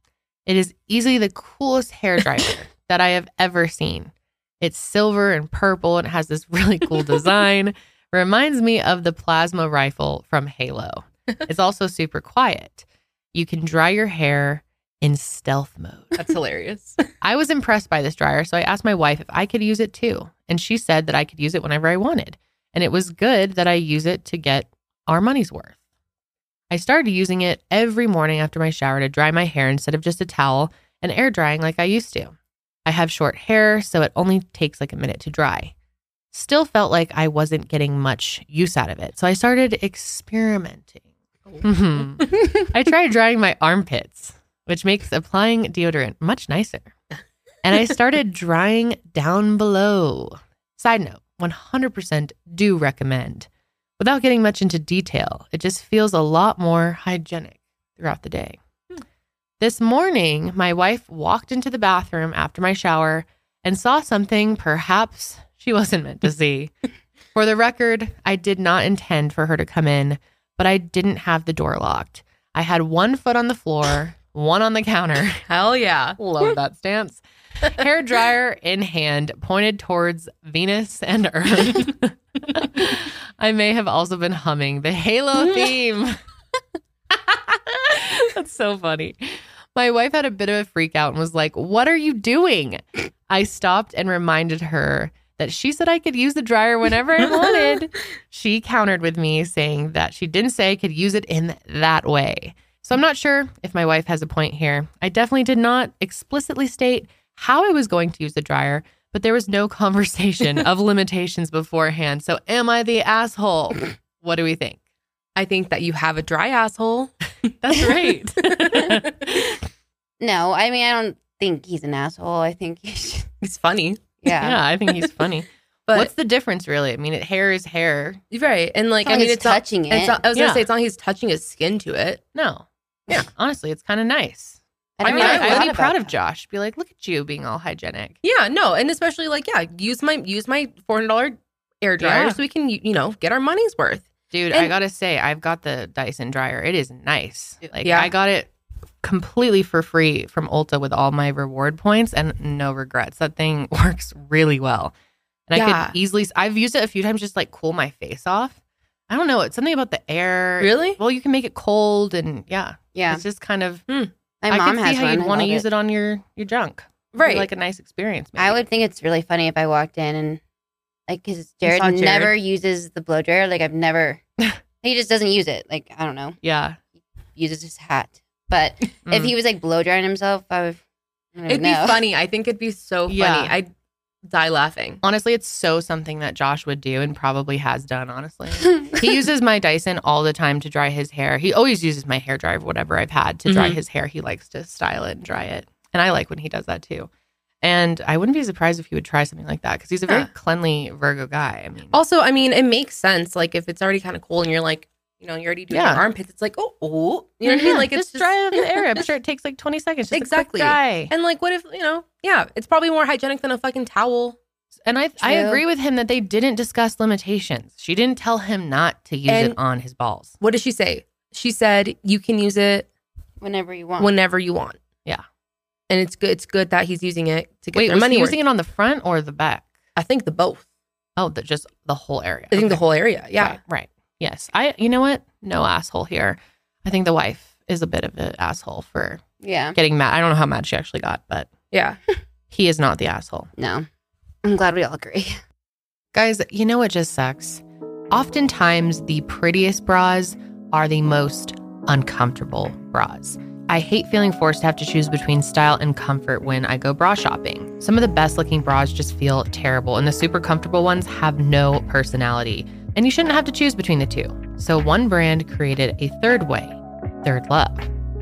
It is easily the coolest hair dryer *laughs* that I have ever seen. It's silver and purple and it has this really cool design. *laughs* Reminds me of the plasma rifle from Halo. *laughs* It's also super quiet. You can dry your hair in stealth mode. That's hilarious. I was impressed by this dryer, so I asked my wife if I could use it too. And she said that I could use it whenever I wanted. And it was good that I use it to get our money's worth. I started using it every morning after my shower to dry my hair instead of just a towel and air drying like I used to. I have short hair, so it only takes like a minute to dry. Still felt like I wasn't getting much use out of it, so I started experimenting. Mm-hmm. *laughs* I tried drying my armpits, which makes applying deodorant much nicer. And I started drying down below. Side note 100% do recommend. Without getting much into detail, it just feels a lot more hygienic throughout the day. Hmm. This morning, my wife walked into the bathroom after my shower and saw something perhaps she wasn't meant to *laughs* see. For the record, I did not intend for her to come in, but I didn't have the door locked. I had one foot on the floor, one on the counter. Hell yeah. *laughs* Love that stance. *laughs* Hair dryer in hand, pointed towards Venus and Earth. *laughs* I may have also been humming the Halo *laughs* theme. That's so funny. My wife had a bit of a freak out and was like, What are you doing? I stopped and reminded her that she said I could use the dryer whenever I wanted. she countered with me saying that she didn't say I could use it in that way. So I'm not sure if my wife has a point here. I definitely did not explicitly state how I was going to use the dryer, but there was no *laughs* conversation of *laughs* limitations beforehand. So am I the asshole? What do we think? I think that you have a dry asshole. *laughs* That's right. No, I mean, I don't think he's an asshole. I think he's, It's funny, yeah. yeah, I think he's funny. but What's the difference, really? I mean, it, hair is hair. right. And like, I mean, he's it's not, touching it. it's not. I was Yeah. gonna say it's not. He's touching his skin to it. No. Yeah. Honestly, it's kind of nice. I, I, mean, really I, I would be about proud of. Josh. Be like, look at you being all hygienic. Yeah, no, and especially like, yeah, use my use my four hundred dollar air dryer Yeah. so we can you you know get our money's worth. Dude, I gotta say, I've got the Dyson dryer. It is nice. Like, Yeah. I got it completely for free from Ulta with all my reward points and no regrets. That thing *laughs* works really well. And I Yeah. could easily, I've used it a few times just like cool my face off. I don't know. It's something about the air. Really? Well, you can make it cold and yeah, Yeah. it's just kind of, hmm. My I mom can Hmm. has see how one. you'd I want to love use it. on your, your junk. It'd be Right. Like a nice experience. Maybe. I would think it's really funny if I walked in and like because Jared, saw Jared. never uses the blow dryer. Like I've never. *laughs* he just doesn't use it. Like I don't know. Yeah. Uses his hat. But if Mm. he was like blow drying himself, I would. I don't It'd know. be funny. I think it'd be so funny. Yeah. I'd die laughing. Honestly, it's so something that Josh would do and probably has done, honestly. *laughs* he uses my Dyson all the time to dry his hair. He always uses my hair dryer, whatever I've had to dry Mhm. his hair. He likes to style it and dry it. And I like when he does that too. And I wouldn't be surprised if he would try something like that because he's a very Yeah. cleanly Virgo guy. I mean, Also, I mean, it makes sense. Like if it's already kind of cold and you're like, you know, you're already doing Yeah. your armpits. It's like, oh, oh, you know what I mean? Yeah, Like it's just dry up the air. I'm *laughs* sure it takes like 20 seconds. Just Exactly. exactly. dry. And like, what if you know? Yeah, it's probably more hygienic than a fucking towel. And I, I agree with him that they didn't discuss limitations. She didn't tell him not to use And- it on his balls. What did she say? She said you can use it whenever you want. whenever you want. Yeah. and it's good. It's good that he's using it to get Wait, their was money. he using it on the front or the back? I think the both. Oh, the, just the whole area. I think the whole area. Yeah. Right, right. Yes. I you know what? No asshole here. I think the wife is a bit of an asshole for yeah. getting mad. I don't know how mad she actually got, but Yeah. *laughs* he is not the asshole. No. I'm glad we all agree. Guys, you know what just sucks? Oftentimes the prettiest bras are the most uncomfortable bras. I hate feeling forced to have to choose between style and comfort when I go bra shopping. Some of the best looking bras just feel terrible, and the super comfortable ones have no personality. And you shouldn't have to choose between the two. So, one brand created a third way Third Love,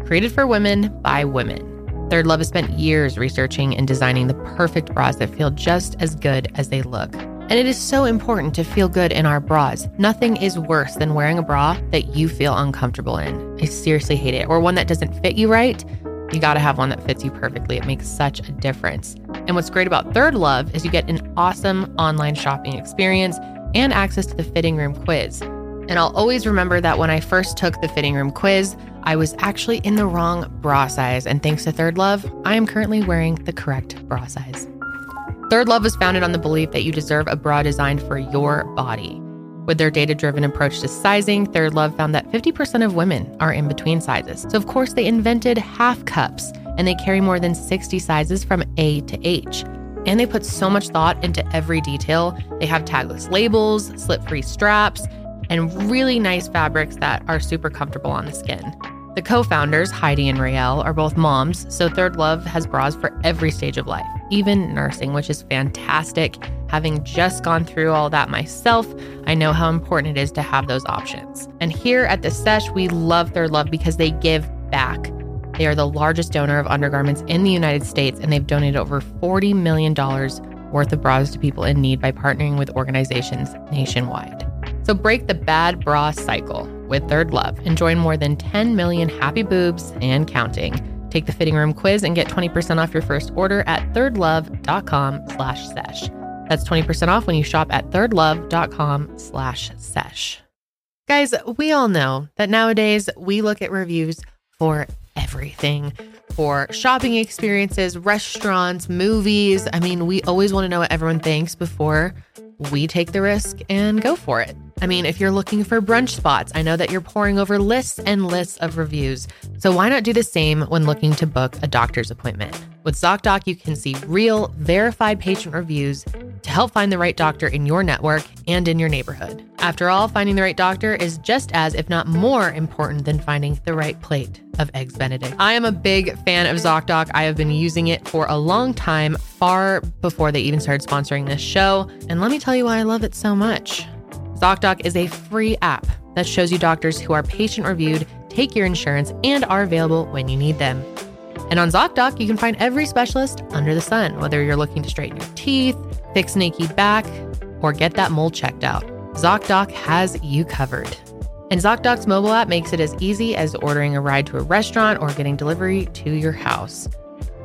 created for women by women. Third Love has spent years researching and designing the perfect bras that feel just as good as they look. And it is so important to feel good in our bras. Nothing is worse than wearing a bra that you feel uncomfortable in. I seriously hate it. Or one that doesn't fit you right. You gotta have one that fits you perfectly. It makes such a difference. And what's great about Third Love is you get an awesome online shopping experience and access to the fitting room quiz. And I'll always remember that when I first took the fitting room quiz, I was actually in the wrong bra size. And thanks to Third Love, I am currently wearing the correct bra size. Third Love was founded on the belief that you deserve a bra designed for your body. With their data driven approach to sizing, Third Love found that 50% of women are in between sizes. So, of course, they invented half cups and they carry more than 60 sizes from A to H. And they put so much thought into every detail. They have tagless labels, slip free straps, and really nice fabrics that are super comfortable on the skin. The co founders, Heidi and Rael, are both moms, so Third Love has bras for every stage of life, even nursing, which is fantastic. Having just gone through all that myself, I know how important it is to have those options. And here at the Sesh, we love Third Love because they give back. They are the largest donor of undergarments in the United States, and they've donated over $40 million worth of bras to people in need by partnering with organizations nationwide. So break the bad bra cycle with Third Love and join more than 10 million happy boobs and counting. Take the fitting room quiz and get 20% off your first order at thirdlove.com slash sesh. That's 20% off when you shop at thirdlove.com slash sesh. Guys, we all know that nowadays we look at reviews for everything for shopping experiences, restaurants, movies. I mean, we always want to know what everyone thinks before we take the risk and go for it. I mean, if you're looking for brunch spots, I know that you're pouring over lists and lists of reviews. So why not do the same when looking to book a doctor's appointment? With ZocDoc, you can see real, verified patient reviews to help find the right doctor in your network and in your neighborhood. After all, finding the right doctor is just as, if not more, important than finding the right plate of Eggs Benedict. I am a big fan of ZocDoc. I have been using it for a long time, far before they even started sponsoring this show. And let me tell you why I love it so much. ZocDoc is a free app that shows you doctors who are patient reviewed, take your insurance, and are available when you need them. And on ZocDoc, you can find every specialist under the sun, whether you're looking to straighten your teeth, fix an achy back, or get that mole checked out. ZocDoc has you covered. And ZocDoc's mobile app makes it as easy as ordering a ride to a restaurant or getting delivery to your house.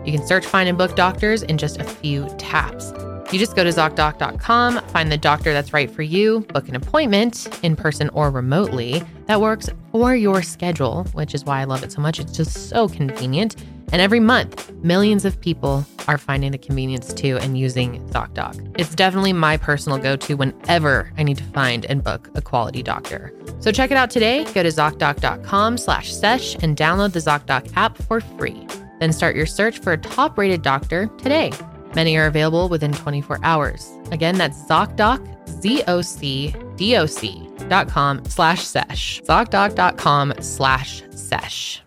You can search, find, and book doctors in just a few taps. You just go to ZocDoc.com, find the doctor that's right for you, book an appointment in person or remotely that works for your schedule, which is why I love it so much. It's just so convenient. And every month, millions of people are finding the convenience too and using ZocDoc. It's definitely my personal go to whenever I need to find and book a quality doctor. So check it out today. Go to ZocDoc.com slash sesh and download the ZocDoc app for free. Then start your search for a top rated doctor today. Many are available within 24 hours. Again, that's ZocDoc, Z-O-C-D-O-C dot com slash sesh. ZocDoc.com slash sesh.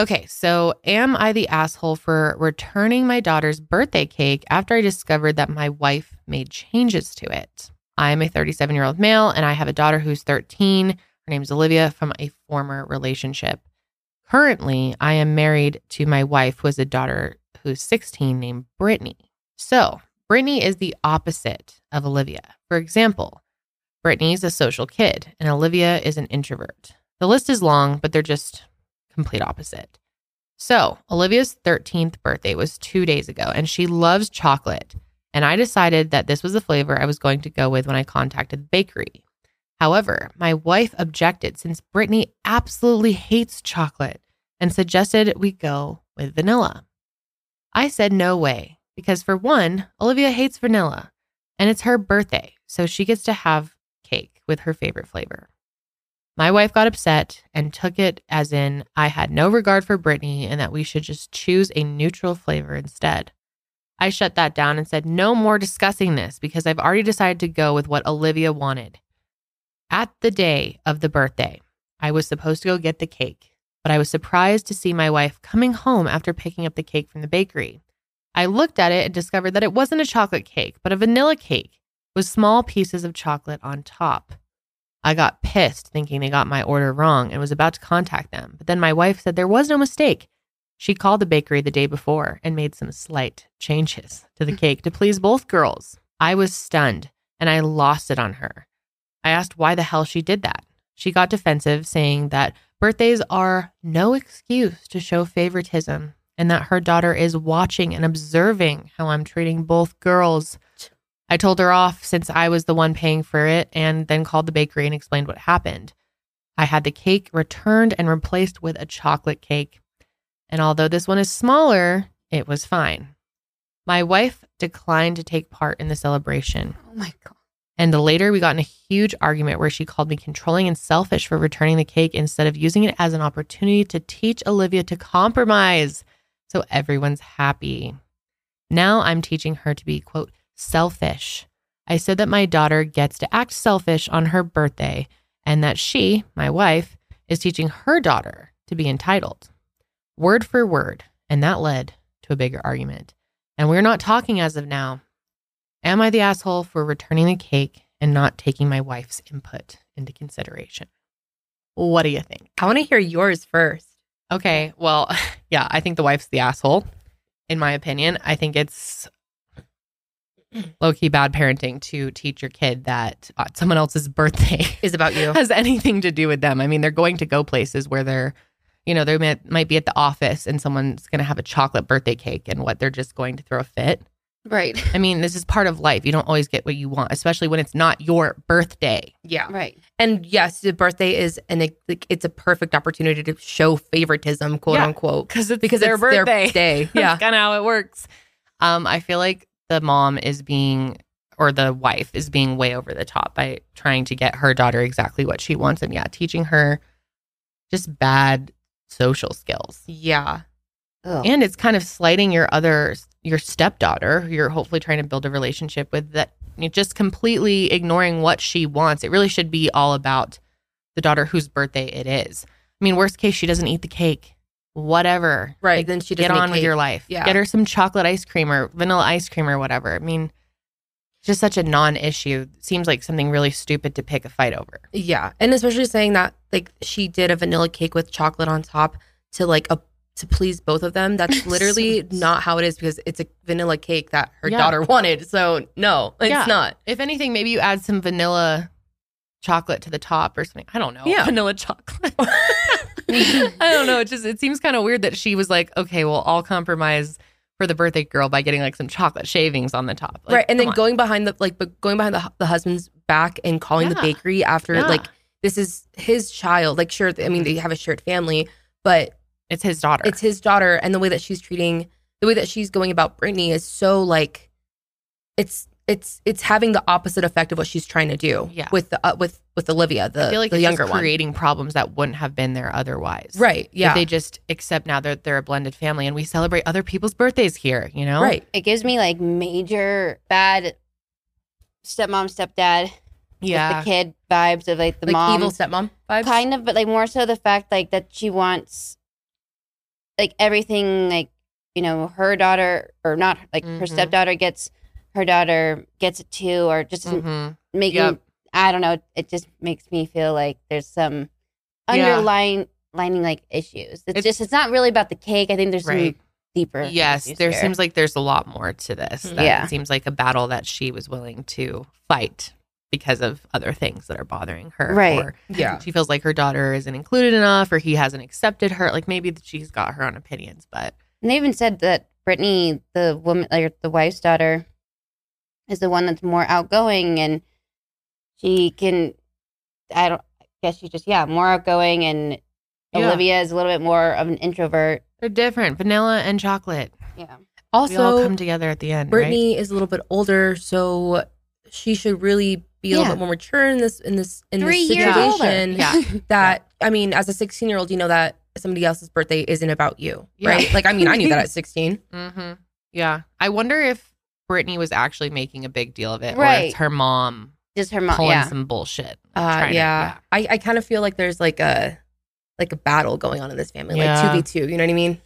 Okay, so am I the asshole for returning my daughter's birthday cake after I discovered that my wife made changes to it? I am a 37 year old male and I have a daughter who's 13. Her name's Olivia from a former relationship. Currently, I am married to my wife who has a daughter who's 16 named Brittany. So, Brittany is the opposite of Olivia. For example, Brittany's a social kid and Olivia is an introvert. The list is long, but they're just complete opposite. So, Olivia's 13th birthday was two days ago, and she loves chocolate. And I decided that this was the flavor I was going to go with when I contacted the bakery. However, my wife objected since Brittany absolutely hates chocolate and suggested we go with vanilla. I said no way, because for one, Olivia hates vanilla, and it's her birthday, so she gets to have cake with her favorite flavor. My wife got upset and took it as in I had no regard for Brittany and that we should just choose a neutral flavor instead. I shut that down and said, no more discussing this because I've already decided to go with what Olivia wanted. At the day of the birthday, I was supposed to go get the cake, but I was surprised to see my wife coming home after picking up the cake from the bakery. I looked at it and discovered that it wasn't a chocolate cake, but a vanilla cake with small pieces of chocolate on top. I got pissed thinking they got my order wrong and was about to contact them. But then my wife said there was no mistake. She called the bakery the day before and made some slight changes to the *laughs* cake to please both girls. I was stunned and I lost it on her. I asked why the hell she did that. She got defensive, saying that birthdays are no excuse to show favoritism and that her daughter is watching and observing how I'm treating both girls. I told her off since I was the one paying for it and then called the bakery and explained what happened. I had the cake returned and replaced with a chocolate cake. And although this one is smaller, it was fine. My wife declined to take part in the celebration. Oh my God. And later, we got in a huge argument where she called me controlling and selfish for returning the cake instead of using it as an opportunity to teach Olivia to compromise so everyone's happy. Now I'm teaching her to be, quote, selfish. I said that my daughter gets to act selfish on her birthday and that she, my wife, is teaching her daughter to be entitled. Word for word. And that led to a bigger argument. And we're not talking as of now. Am I the asshole for returning the cake and not taking my wife's input into consideration? What do you think? I want to hear yours first. Okay, well, *laughs* yeah, I think the wife's the asshole, in my opinion. I think it's low key bad parenting to teach your kid that uh, someone else's birthday Is about you. *laughs* has anything to do with them. I mean, they're going to go places where they're, you know, they might, might be at the office and someone's going to have a chocolate birthday cake and what they're just going to throw a fit. Right. I mean, this is part of life. You don't always get what you want, especially when it's not your birthday. Yeah. Right. And yes, the birthday is and it, like, it's a perfect opportunity to show favoritism, quote Yeah. unquote, Because it's because their it's birthday. their day. *laughs* Yeah. That's kind of how it works. Um, I feel like the mom is being, or the wife is being way over the top by trying to get her daughter exactly what she wants. And yeah, teaching her just bad social skills. yeah. Ugh. and it's kind of slighting your other your stepdaughter who you're hopefully trying to build a relationship with that you're just completely ignoring what she wants it really should be all about the daughter whose birthday it is i mean worst case she doesn't eat the cake whatever Right. Like, then she get on with your life Yeah. get her some chocolate ice cream or vanilla ice cream or whatever i mean just such a non-issue seems like something really stupid to pick a fight over Yeah, and especially saying that like she did a vanilla cake with chocolate on top to like a to please both of them. That's *laughs* literally not how it is because it's a vanilla cake that her Yeah. daughter *laughs* wanted. So no, it's Yeah. not. if anything maybe you add some vanilla chocolate to the top or something i don't know Yeah. vanilla chocolate *laughs* I don't know. It just it seems kind of weird that she was like, okay, well, I'll compromise for the birthday girl by getting like some chocolate shavings on the top. Like, right, and then on. going behind the like, but going behind the the husband's back and calling the bakery after Yeah. like this is his child. Like, sure, I mean they have a shared family, but it's his daughter. it's his daughter, and the way that she's treating, the way that she's going about Brittany is so like, it's it's it's having the opposite effect of what she's trying to do. Yeah. with the uh, with with Olivia, I the feel like the it's younger just one. creating problems that wouldn't have been there otherwise. Right. Yeah. If they just accept now that they're a blended family and we celebrate other people's birthdays here, you know? right. It gives me like major bad stepmom, stepdad, with Yeah. the kid vibes of like the like mom. evil stepmom vibes. kind of but like more so the fact like that she wants like everything like you know her daughter or not like her Mhm. stepdaughter gets her daughter gets it too or just isn't Mhm. making Yep. i don't know it just makes me feel like there's some Yeah. underlying lining like issues it's, It's- just it's not really about the cake i think there's Right. some deeper Yes, there here. seems like there's a lot more to this. That Yeah. It seems like a battle that she was willing to fight because of other things that are bothering her. Right. Or Yeah. she feels like her daughter isn't included enough or he hasn't accepted her. Like maybe that she's got her own opinions, but And they even said that Brittany, the woman, like the wife's daughter, is the one that's more outgoing and she can, I don't I guess she's just, yeah, more outgoing. And Yeah. Olivia is a little bit more of an introvert. they're different. Vanilla and chocolate. Yeah. we all Also, come together at the end. Brittany is a little bit older, so she should really be a Yeah. little bit more mature in this in this in Three this years older. situation. Yeah. *laughs* That I mean, as a 16 year old, you know that somebody else's birthday isn't about you, Yeah. right? Like, I mean, I knew that at 16. Right? *laughs* hmm Yeah. I wonder if Brittany was actually making a big deal of it, or Right. it's her mom Just her mom. pulling Yeah. some bullshit. Uh, trying to- yeah. I, I kind of feel like there's like a like a battle going on in this family, Yeah. like 2v2. You know what I mean?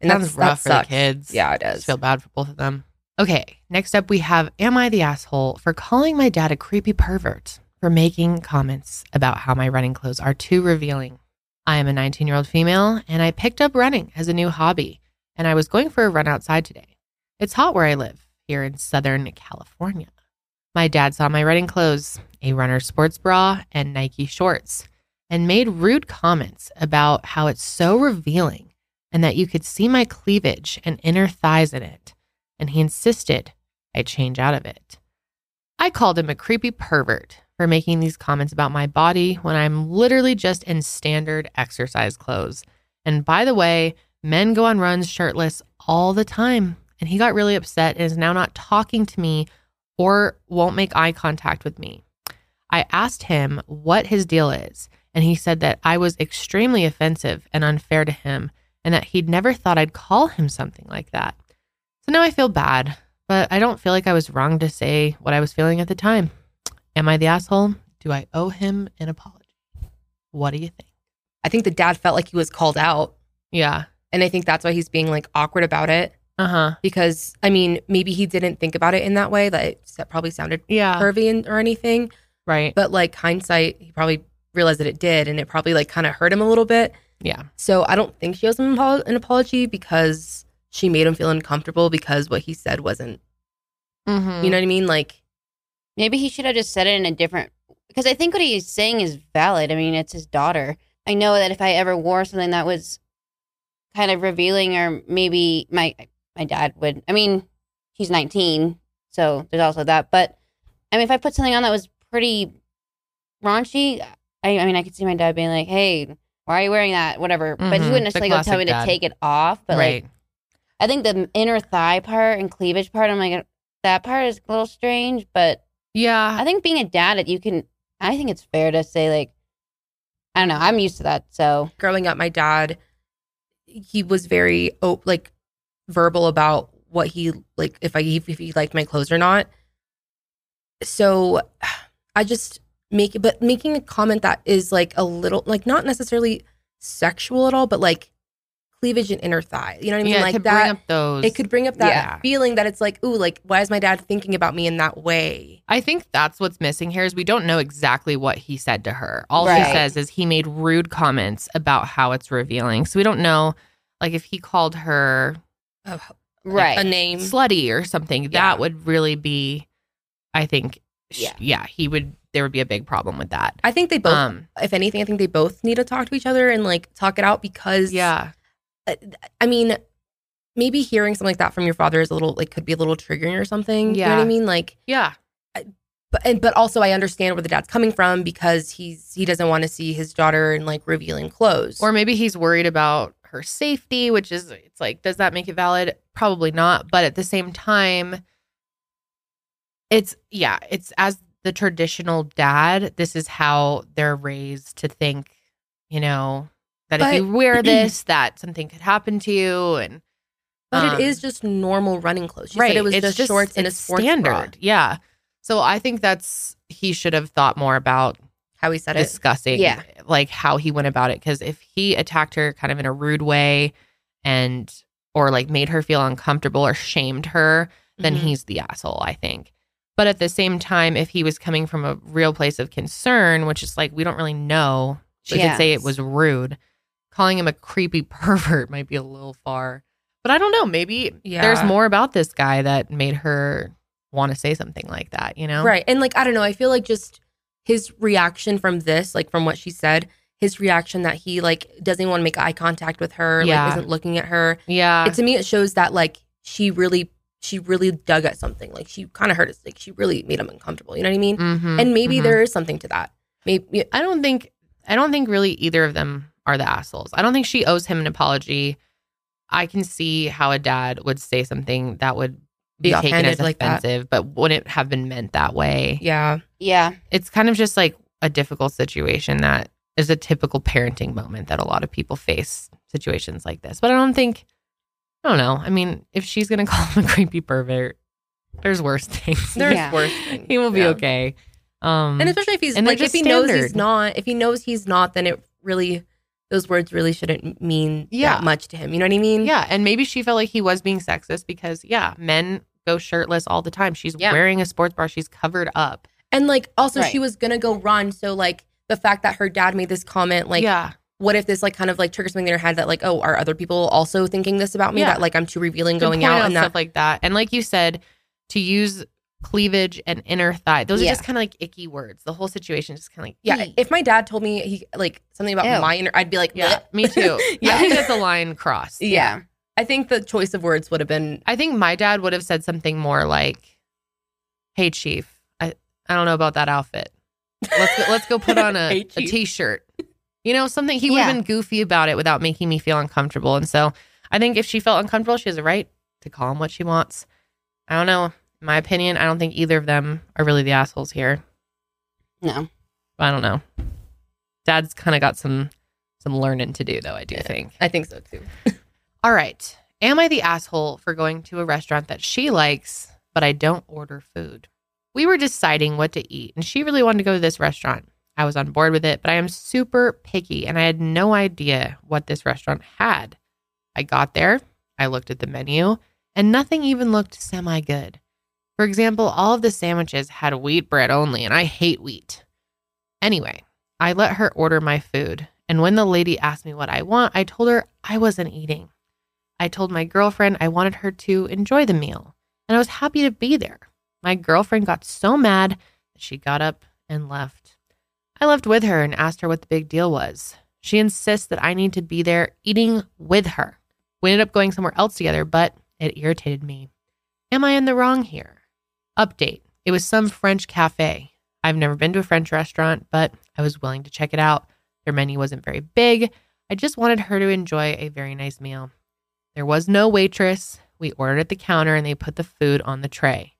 And Sounds that's rough that for the kids. Yeah, it does. feel bad for both of them. Okay, next up we have Am I the asshole for calling my dad a creepy pervert for making comments about how my running clothes are too revealing? I am a 19 year old female and I picked up running as a new hobby, and I was going for a run outside today. It's hot where I live, here in Southern California. My dad saw my running clothes, a runner sports bra, and Nike shorts, and made rude comments about how it's so revealing and that you could see my cleavage and inner thighs in it, and he insisted I change out of it. I called him a creepy pervert for making these comments about my body when I'm literally just in standard exercise clothes. And by the way, men go on runs shirtless all the time. And he got really upset and is now not talking to me or won't make eye contact with me. I asked him what his deal is, and he said that I was extremely offensive and unfair to him and that he'd never thought I'd call him something like that. So now I feel bad, but I don't feel like I was wrong to say what I was feeling at the time. Am I the asshole? Do I owe him an apology? What do you think? I think the dad felt like he was called out. Yeah. And I think that's why he's being like awkward about it. Uh huh. Because I mean, maybe he didn't think about it in that way, that that probably sounded Yeah. pervy and, or anything. Right. But like hindsight, he probably realized that it did. And it probably like kind of hurt him a little bit. Yeah. So I don't think she owes him an an apology because she made him feel uncomfortable because what he said wasn't, Mm-hmm. you know what I mean? Like, Maybe he should have just said it in a different because I think what he's saying is valid. I mean, it's his daughter. I know that if I ever wore something that was kind of revealing or maybe my my dad would I mean, he's 19, so there's also that. But I mean, if I put something on that was pretty raunchy, I, I mean, I could see my dad being like, "Hey, why are you wearing that?" Whatever. But he Mhm. wouldn't necessarily go tell me dad. to take it off. But right. like, I think the inner thigh part and cleavage part, I'm like, that part is a little strange, but yeah. I think being a dad, that you can. I think it's fair to say like, I don't know. I'm used to that, so growing up, my dad, he was very op- like verbal about what he like if I if he liked my clothes or not. So I just make it, but making a comment that is like a little like not necessarily sexual at all, but like cleavage and inner thigh. You know what I mean? yeah, like that. bring up those. it could bring up that Yeah. feeling that it's like, ooh, like why is my dad thinking about me in that way? I think that's what's missing here is we don't know exactly what he said to her. All Right. she says is he made rude comments about how it's revealing. So we don't know, like if he called her A, Right. a name. slutty or something, Yeah. that would really be, I think, Yeah. yeah, he would. There would be a big problem with that. I think they both. Um, if anything, I think they both need to talk to each other and like talk it out because yeah, I mean, maybe hearing something like that from your father is a little like could be a little triggering or something. You know what Yeah. I mean? Like, yeah, but and but also I understand where the dad's coming from because he's he doesn't want to see his daughter in like revealing clothes. or maybe he's worried about her safety, which is it's like, does that make it valid? Probably not. But at the same time, it's yeah, it's as the traditional dad, this is how they're raised to think, you know, that if you wear *clears throat* this, that something could happen to you. And but um, it is just normal running clothes. She right, said it was it's just, shorts and a standard. bra. Yeah. So I think that's he should have thought more about How he said it. discussing Yeah. like how he went about it because if he attacked her kind of in a rude way and or like made her feel uncomfortable or shamed her then Mhm. he's the asshole i think but at the same time if he was coming from a real place of concern which is like we don't really know she Yeah. could say it was rude calling him a creepy *laughs* pervert might be a little far but i don't know maybe Yeah. there's more about this guy that made her want to say something like that you know Right. And like, I don't know. I feel like just his reaction from this, like from what she said, his reaction that he like doesn't want to make eye contact with her, Yeah. like isn't looking at her. yeah it, to me, it shows that like she really, she really dug at something. Like she kind of hurt us. Like she really made him uncomfortable. You know what I mean? Mhm, And maybe mhm. there is something to that. Maybe I don't think I don't think really either of them are the assholes. I don't think she owes him an apology. I can see how a dad would say something that would be Be taken as like that. but wouldn't have been meant that way. yeah. Yeah. It's kind of just like a difficult situation that is a typical parenting moment that a lot of people face situations like this. But I don't think I don't know. I mean, if she's gonna *laughs* call him a creepy pervert, there's worse *laughs* things. There's Yeah. worse *laughs* things. he will be Yeah. okay. Um And especially if he's And like, if just he knows he's not, if he knows he's not, then it really, those words really shouldn't mean Yeah. that much to him. You know what I mean? Yeah, and maybe she felt like he was being sexist because yeah, men go shirtless all the time. She's Yeah. wearing a sports bra, she's covered up. And like, also, Right. she was gonna go run. So like, the fact that her dad made this comment, like, yeah, what if this like kind of like triggers something in her head that like, oh, are other people also thinking this about me? Yeah. That like I'm too revealing going point out on and stuff like that. And like you said, to use cleavage and inner thigh, those Yeah. are just kind of like icky words. The whole situation is just kind of like yeah. "Eek." If my dad told me he like something about Ew. my inner, I'd be like, yeah, "Bleh." me too. *laughs* Yeah. I think that's a line crossed. Yeah. I think the choice of words would have been I think my dad would have said something more like, "Hey, chief, I I don't know about that outfit. Let's go, let's go put on a, *laughs* Hey, a Chief." t-shirt." You know, something he would have been goofy about it without making me feel uncomfortable. And so, I think if she felt uncomfortable, she has a right to call him what she wants. I don't know. In my opinion, I don't think either of them are really the assholes here. No. I don't know. Dad's kind of got some some learning to do, though. I do think. I think so too. *laughs* All right. Am I the asshole for going to a restaurant that she likes, but I don't order food? We were deciding what to eat, and she really wanted to go to this restaurant. I was on board with it, but I am super picky, and I had no idea what this restaurant had. I got there, I looked at the menu, and nothing even looked semi good. For example, all of the sandwiches had wheat bread only, and I hate wheat. Anyway, I let her order my food, and when the lady asked me what I want, I told her I wasn't eating. I told my girlfriend I wanted her to enjoy the meal, and I was happy to be there. My girlfriend got so mad that she got up and left. I left with her and asked her what the big deal was. She insists that I need to be there eating with her. We ended up going somewhere else together, but it irritated me. Am I in the wrong here? Update It was some French cafe. I've never been to a French restaurant, but I was willing to check it out. Their menu wasn't very big. I just wanted her to enjoy a very nice meal. There was no waitress. We ordered at the counter and they put the food on the tray.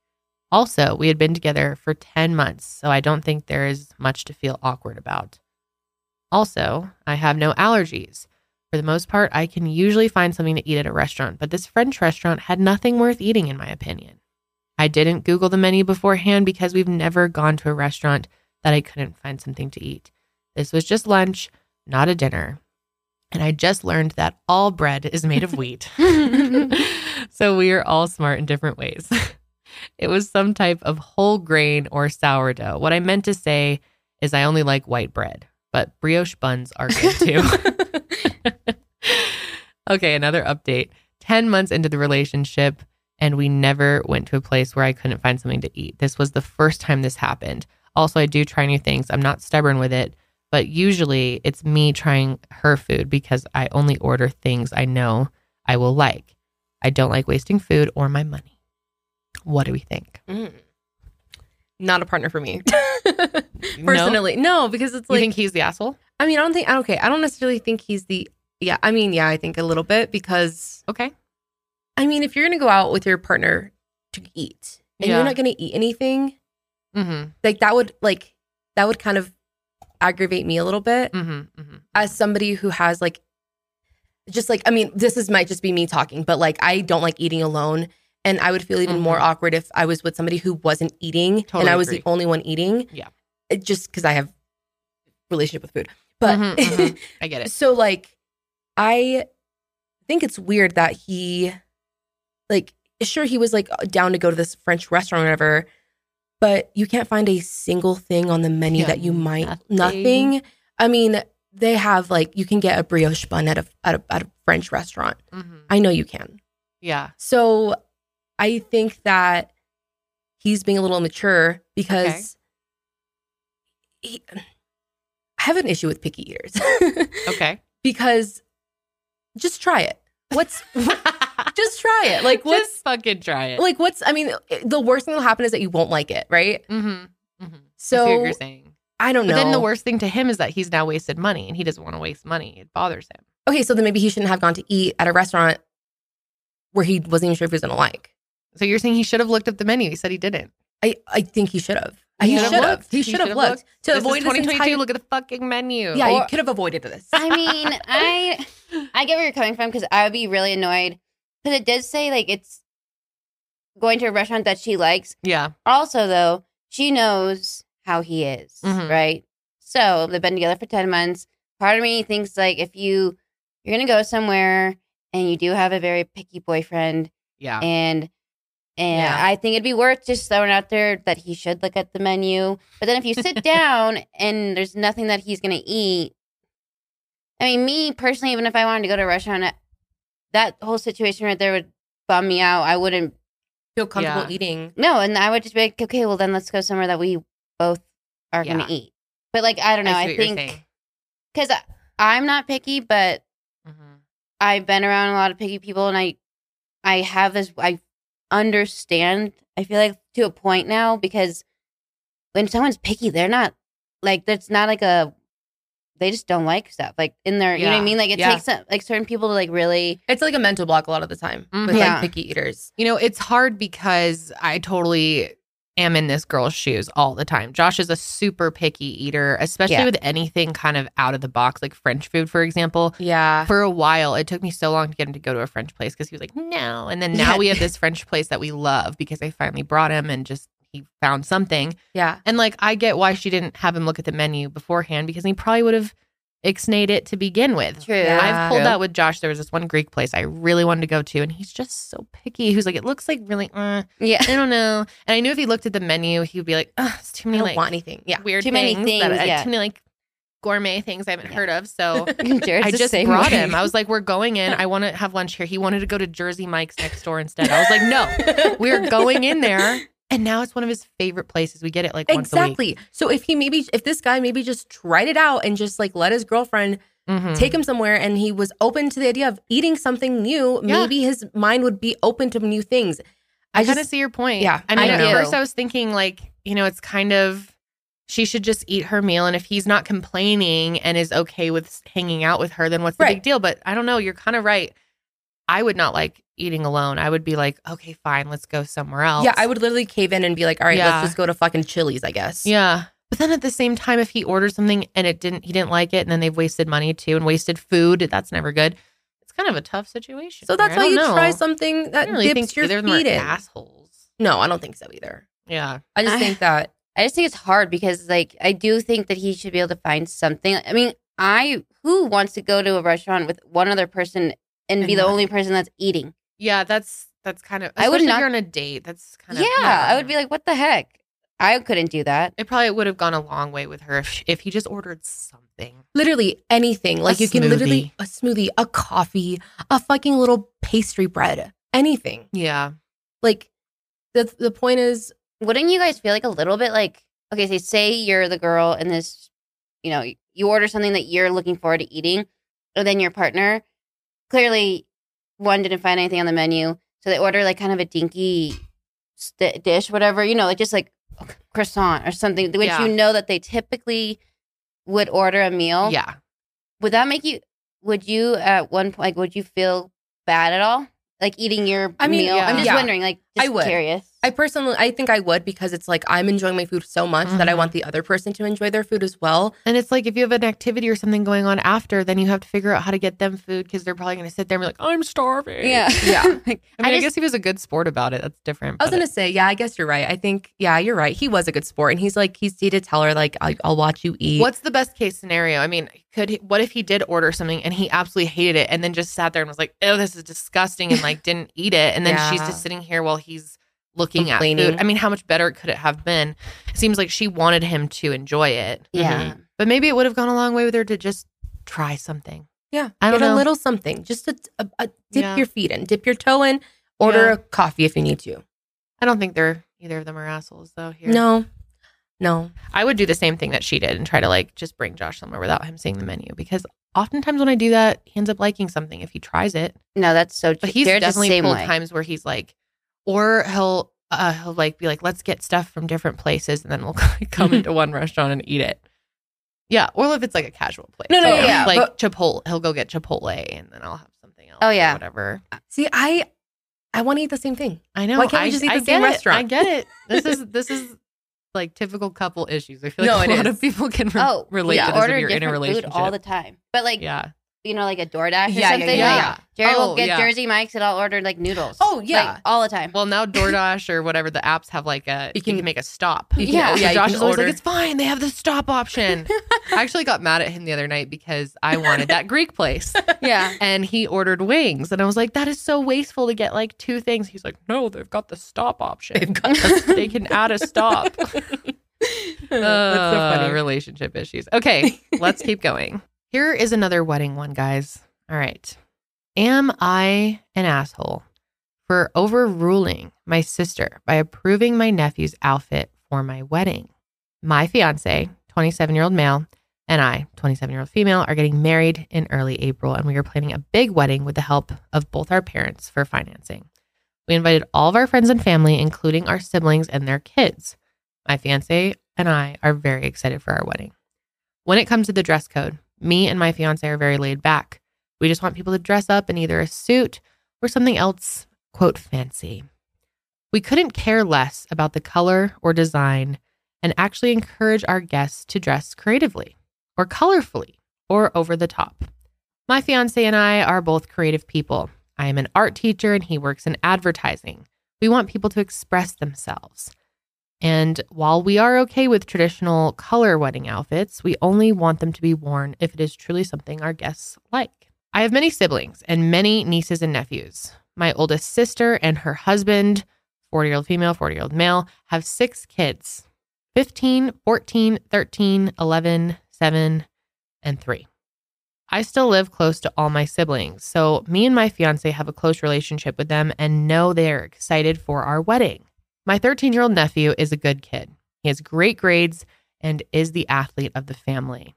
Also, we had been together for 10 months, so I don't think there is much to feel awkward about. Also, I have no allergies. For the most part, I can usually find something to eat at a restaurant, but this French restaurant had nothing worth eating, in my opinion. I didn't Google the menu beforehand because we've never gone to a restaurant that I couldn't find something to eat. This was just lunch, not a dinner. And I just learned that all bread is made of wheat. *laughs* *laughs* so we are all smart in different ways. *laughs* it was some type of whole grain or sourdough. What I meant to say is I only like white bread, but brioche buns are good too. okay, another update. 10 months into the relationship, and we never went to a place where I couldn't find something to eat. This was the first time this happened. Also, I do try new things. I'm not stubborn with it, but usually it's me trying her food because I only order things I know I will like. I don't like wasting food or my money. What do we think? Mm. Not a partner for me. *laughs* Personally. No? because it's like You think he's the asshole? I mean, I don't think okay, I don't necessarily think he's the yeah, I mean, yeah, I think a little bit because Okay. I mean, if you're gonna go out with your partner to eat and Yeah. you're not gonna eat anything, Mm-hmm. like that would like that would kind of aggravate me a little bit Mm-hmm. mm-hmm. as somebody who has like just like I mean, this is might just be me talking, but like I don't like eating alone. And I would feel even more Mhm. awkward if I was with somebody who wasn't eating and I was agree. the only one eating. Yeah. It- just because I have relationship with food. But Mhm, mhm. I get it. *laughs* so like I think it's weird that he like sure he was like down to go to this French restaurant or whatever, but you can't find a single thing on the menu Yeah, that you might nothing. nothing. I mean, they have like you can get a brioche bun at a at a, at a French restaurant. Mhm. I know you can. Yeah. So I think that he's being a little immature because he, I have an issue with picky eaters. *laughs* Okay. because just try it. What's *laughs* just try it. Like what's Just fucking try it. like what's I mean the worst thing that'll happen is that you won't like it, right? mm-hmm. Mm-hmm. So I what you're saying. I don't But know. then the worst thing to him is that he's now wasted money and he doesn't want to waste money. It bothers him. okay, so then maybe he shouldn't have gone to eat at a restaurant where he wasn't even sure if he was gonna like. So you're saying he should have looked at the menu. He said he didn't. I, I think he should have. He He should've should have. looked. He He should have looked looked. to this avoid is this 2022. entire- Look at the fucking menu. Yeah, Or- you could have avoided this. I mean, I I get where you're coming from because I would be really annoyed because it does say like it's going to a restaurant that she likes. Yeah. Also, though, she knows how he is, Mhm. right? So they've been together for ten months. Part of me thinks like if you you're gonna go somewhere and you do have a very picky boyfriend, Yeah. and and Yeah. I think it'd be worth just throwing out there that he should look at the menu. But then if you sit *laughs* down and there's nothing that he's gonna eat, I mean, me personally, even if I wanted to go to a restaurant, that whole situation right there would bum me out. I wouldn't feel comfortable Yeah. eating. no, and I would just be like, okay, well then let's go somewhere that we both are Yeah. gonna eat. But like, I don't know. I I, see what you're think because I'm not picky, but Mhm. I've been around a lot of picky people, and I, I have this. I understand. I feel like to a point now because when someone's picky, they're not like that's not like a. They just don't like stuff like in their. You know what I mean? Like it Yeah. takes like certain people to like really. It's like a mental block a lot of the time with Yeah. like mm-hmm. picky eaters. You know, it's hard because I totally am in this girl's shoes all the time. Josh is a super picky eater, especially with anything kind of out of the box, like French food, for example. Yeah. For a while, it took me so long to get him to go to a French place because he was like, no. And then now we have this French place that we love because I finally brought him and just he found something. Yeah. And like, I get why she didn't have him look at the menu beforehand because he probably would have ixnayed it to begin with. True. Yeah. I've pulled True. that with Josh. There was this one Greek place I really wanted to go to, and he's just so picky. He was like, it looks like really, uh, Yeah. I don't know. And I knew if he looked at the menu, he would be like, Ugh, it's too I many don't like want anything. Yeah. weird Too many things, things, that, yeah. too many like gourmet things I haven't Yeah. heard of. So *laughs* I just brought way. him. I was like, we're going in. I want to have lunch here. He wanted to go to Jersey Mike's next door instead. I was like, no, *laughs* we're going in there. And now it's one of his favorite places. We get it like once a week. Exactly. So if he maybe if this guy maybe just tried it out and just like let his girlfriend Mhm. take him somewhere and he was open to the idea of eating something new, Yeah. maybe his mind would be open to new things. I I kind of see your point. Yeah, I mean, I at first I was thinking like, you know, it's kind of she should just eat her meal, and if he's not complaining and is okay with hanging out with her, then what's the Right. big deal? But I don't know. You're kind of right. I would not like eating alone. I would be like, okay, fine, let's go somewhere else. yeah, I would literally cave in and be like, all right, Yeah. let's just go to fucking Chili's, I guess. Yeah, But then at the same time, if he orders something and it didn't, he didn't like it, and then they've wasted money too and wasted food, that's never good. It's kind of a tough situation. So that's why you don't try know. something I that don't really dips think your either of them are feet in. assholes. No, I don't think so either. Yeah. I just I- think *sighs* that I just think it's hard because like I do think that he should be able to find something. I mean, I who wants to go to a restaurant with one other person and be And the not- only person that's eating? Yeah, that's that's kind of. I would especially not- If you're on a date. That's kind Yeah, of. Yeah, I would be like, what the heck? I couldn't do that. It probably would have gone a long way with her if if he just ordered something. literally anything. Like you can literally a smoothie, a coffee, a fucking little pastry bread, anything. Yeah. Like the the point is Wouldn't you guys feel like a little bit like okay, say say you're the girl and this, you know, you order something that you're looking forward to eating, and then your partner clearly one didn't find anything on the menu, so they order like kind of a dinky st- dish, whatever, you know, like just like croissant or something, which Yeah. you know that they typically would order a meal. Yeah. Would that make you? Would you at one point like would you feel bad at all? Like eating your I mean, meal? I'm just yeah. wondering. Like, just I would. curious. I personally I think I would because it's like I'm enjoying my food so much that I Mhm. want the other person to enjoy their food as well. And it's like if you have an activity or something going on after, then you have to figure out how to get them food because they're probably going to sit there and be like, "I'm starving." yeah, *laughs* Yeah. Like, I mean, I, just- guess he was a good sport about it. That's different. I was gonna say, yeah, I guess you're right. I think, yeah, you're right. He was a good sport, and he's like, he's he did tell her like, I'll, I'll watch you eat. What's the best case scenario? I mean, could he, what if he did order something and he absolutely hated it and then just sat there and was like, "Oh, this is disgusting," and like didn't eat it, and then she's just sitting here while he's looking at food. I mean, how much better could it have been? It seems like she wanted him to enjoy it, yeah. Mm-hmm. but maybe it would have gone a long way with her to just try something. Yeah, I don't get know. a little something, just a, a, a dip Yeah. your feet in, dip your toe in, order Yeah. a coffee if you need to. I don't think they're either of them are assholes though. Here, No, no, I would do the same thing that she did and try to like just bring Josh somewhere without him seeing the menu because oftentimes when I do that, he ends up liking something if he tries it. No, that's so. But he's the definitely same pulled way. times where he's like, or he'll uh, he'll like be like, let's get stuff from different places, and then we'll *laughs* come into *laughs* one restaurant and eat it. Yeah, or if it's like a casual place. No, no, So, yeah, like but- Chipotle. He'll go get Chipotle, and then I'll have something else. Oh, or yeah. whatever. See, I, I want to eat the same thing. I know. Why can't we I, just eat I the same it. restaurant? I get it. This is *laughs* this is like typical couple issues. I feel No, like a it lot is. of people can re- Oh, relate yeah. to this order if you're in a relationship. food all the time. But like, yeah. You know, like a DoorDash or Yeah, yeah, something. yeah, like, yeah. Jared Oh, will get yeah. Jersey Mike's and I'll order like noodles. Oh, yeah. Like, all the time. Well, now DoorDash or whatever the apps have like a you can- can, make a stop. Can- Yeah. yeah, Josh can is always order. like, it's fine. They have the stop option. *laughs* I actually got mad at him the other night because I wanted that Greek place *laughs* yeah. and he ordered wings. And I was like, that is so wasteful to get like two things. He's like, no, they've got the stop option. They've got the- *laughs* they can add a stop. That's so Uh, funny. relationship issues. Okay, let's keep going. Here is another wedding one, guys. All right. Am I an asshole for overruling my sister by approving my nephew's outfit for my wedding? My fiance, 27 year old male, and I, 27 year old female, are getting married in early April, and we are planning a big wedding with the help of both our parents for financing. We invited all of our friends and family, including our siblings and their kids. My fiance and I are very excited for our wedding. When it comes to the dress code, me and my fiance are very laid back. We just want people to dress up in either a suit or something else, quote, fancy. We couldn't care less about the color or design and actually encourage our guests to dress creatively or colorfully or over the top. My fiance and I are both creative people. I am an art teacher and he works in advertising. We want people to express themselves. And while we are okay with traditional color wedding outfits, we only want them to be worn if it is truly something our guests like. I have many siblings and many nieces and nephews. My oldest sister and her husband, 40 year old female, 40 year old male, have six kids 15, 14, 13, 11, 7, and 3. I still live close to all my siblings, so me and my fiance have a close relationship with them and know they are excited for our wedding. My 13 year old nephew is a good kid. He has great grades and is the athlete of the family.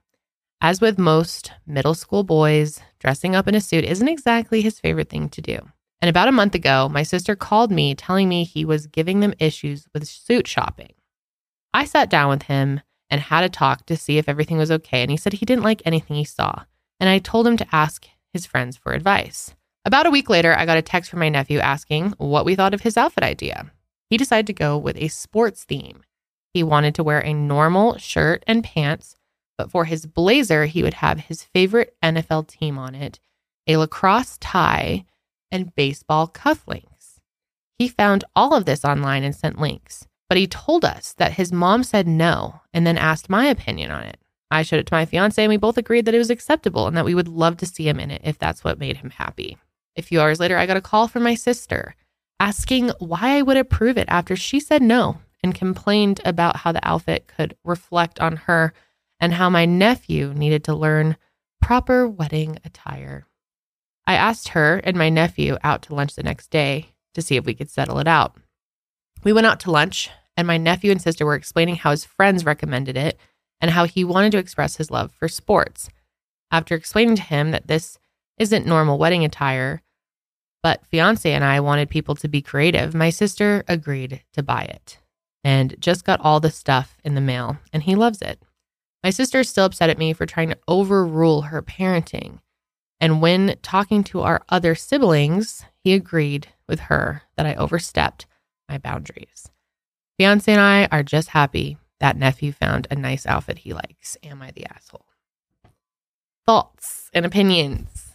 As with most middle school boys, dressing up in a suit isn't exactly his favorite thing to do. And about a month ago, my sister called me telling me he was giving them issues with suit shopping. I sat down with him and had a talk to see if everything was okay, and he said he didn't like anything he saw. And I told him to ask his friends for advice. About a week later, I got a text from my nephew asking what we thought of his outfit idea. He decided to go with a sports theme. he wanted to wear a normal shirt and pants, but for his blazer, he would have his favorite NFL team on it, a lacrosse tie, and baseball cufflinks. He found all of this online and sent links, but he told us that his mom said no and then asked my opinion on it. I showed it to my fiance and we both agreed that it was acceptable and that we would love to see him in it if that's what made him happy. A few hours later, I got a call from my sister asking why I would approve it after she said no and complained about how the outfit could reflect on her and how my nephew needed to learn proper wedding attire. I asked her and my nephew out to lunch the next day to see if we could settle it out. We went out to lunch, and my nephew and sister were explaining how his friends recommended it and how he wanted to express his love for sports. After explaining to him that this isn't normal wedding attire, but fiance and I wanted people to be creative, my sister agreed to buy it and just got all the stuff in the mail, and he loves it. My sister is still upset at me for trying to overrule her parenting. And when talking to our other siblings, he agreed with her that I overstepped my boundaries. Fiance and I are just happy that nephew found a nice outfit he likes. Am I the asshole? Thoughts and opinions?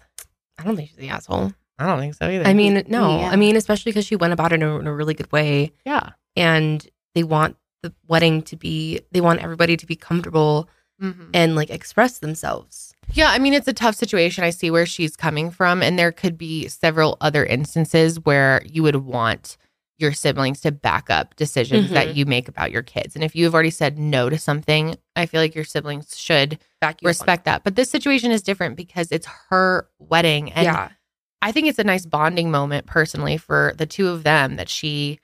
I don't think she's the asshole. I don't think so either. I mean, no. Yeah. I mean, especially because she went about it in a, in a really good way, yeah. and they want the wedding to be. They want everybody to be comfortable Mhm. and like express themselves. Yeah, I mean, it's a tough situation. I see where she's coming from. And there could be several other instances where you would want your siblings to back up decisions that Mhm. you make about your kids. And if you have already said no to something, I feel like your siblings should Back you up respect that. But this situation is different because it's her wedding. And yeah, I think it's a nice bonding moment personally for the two of them that she,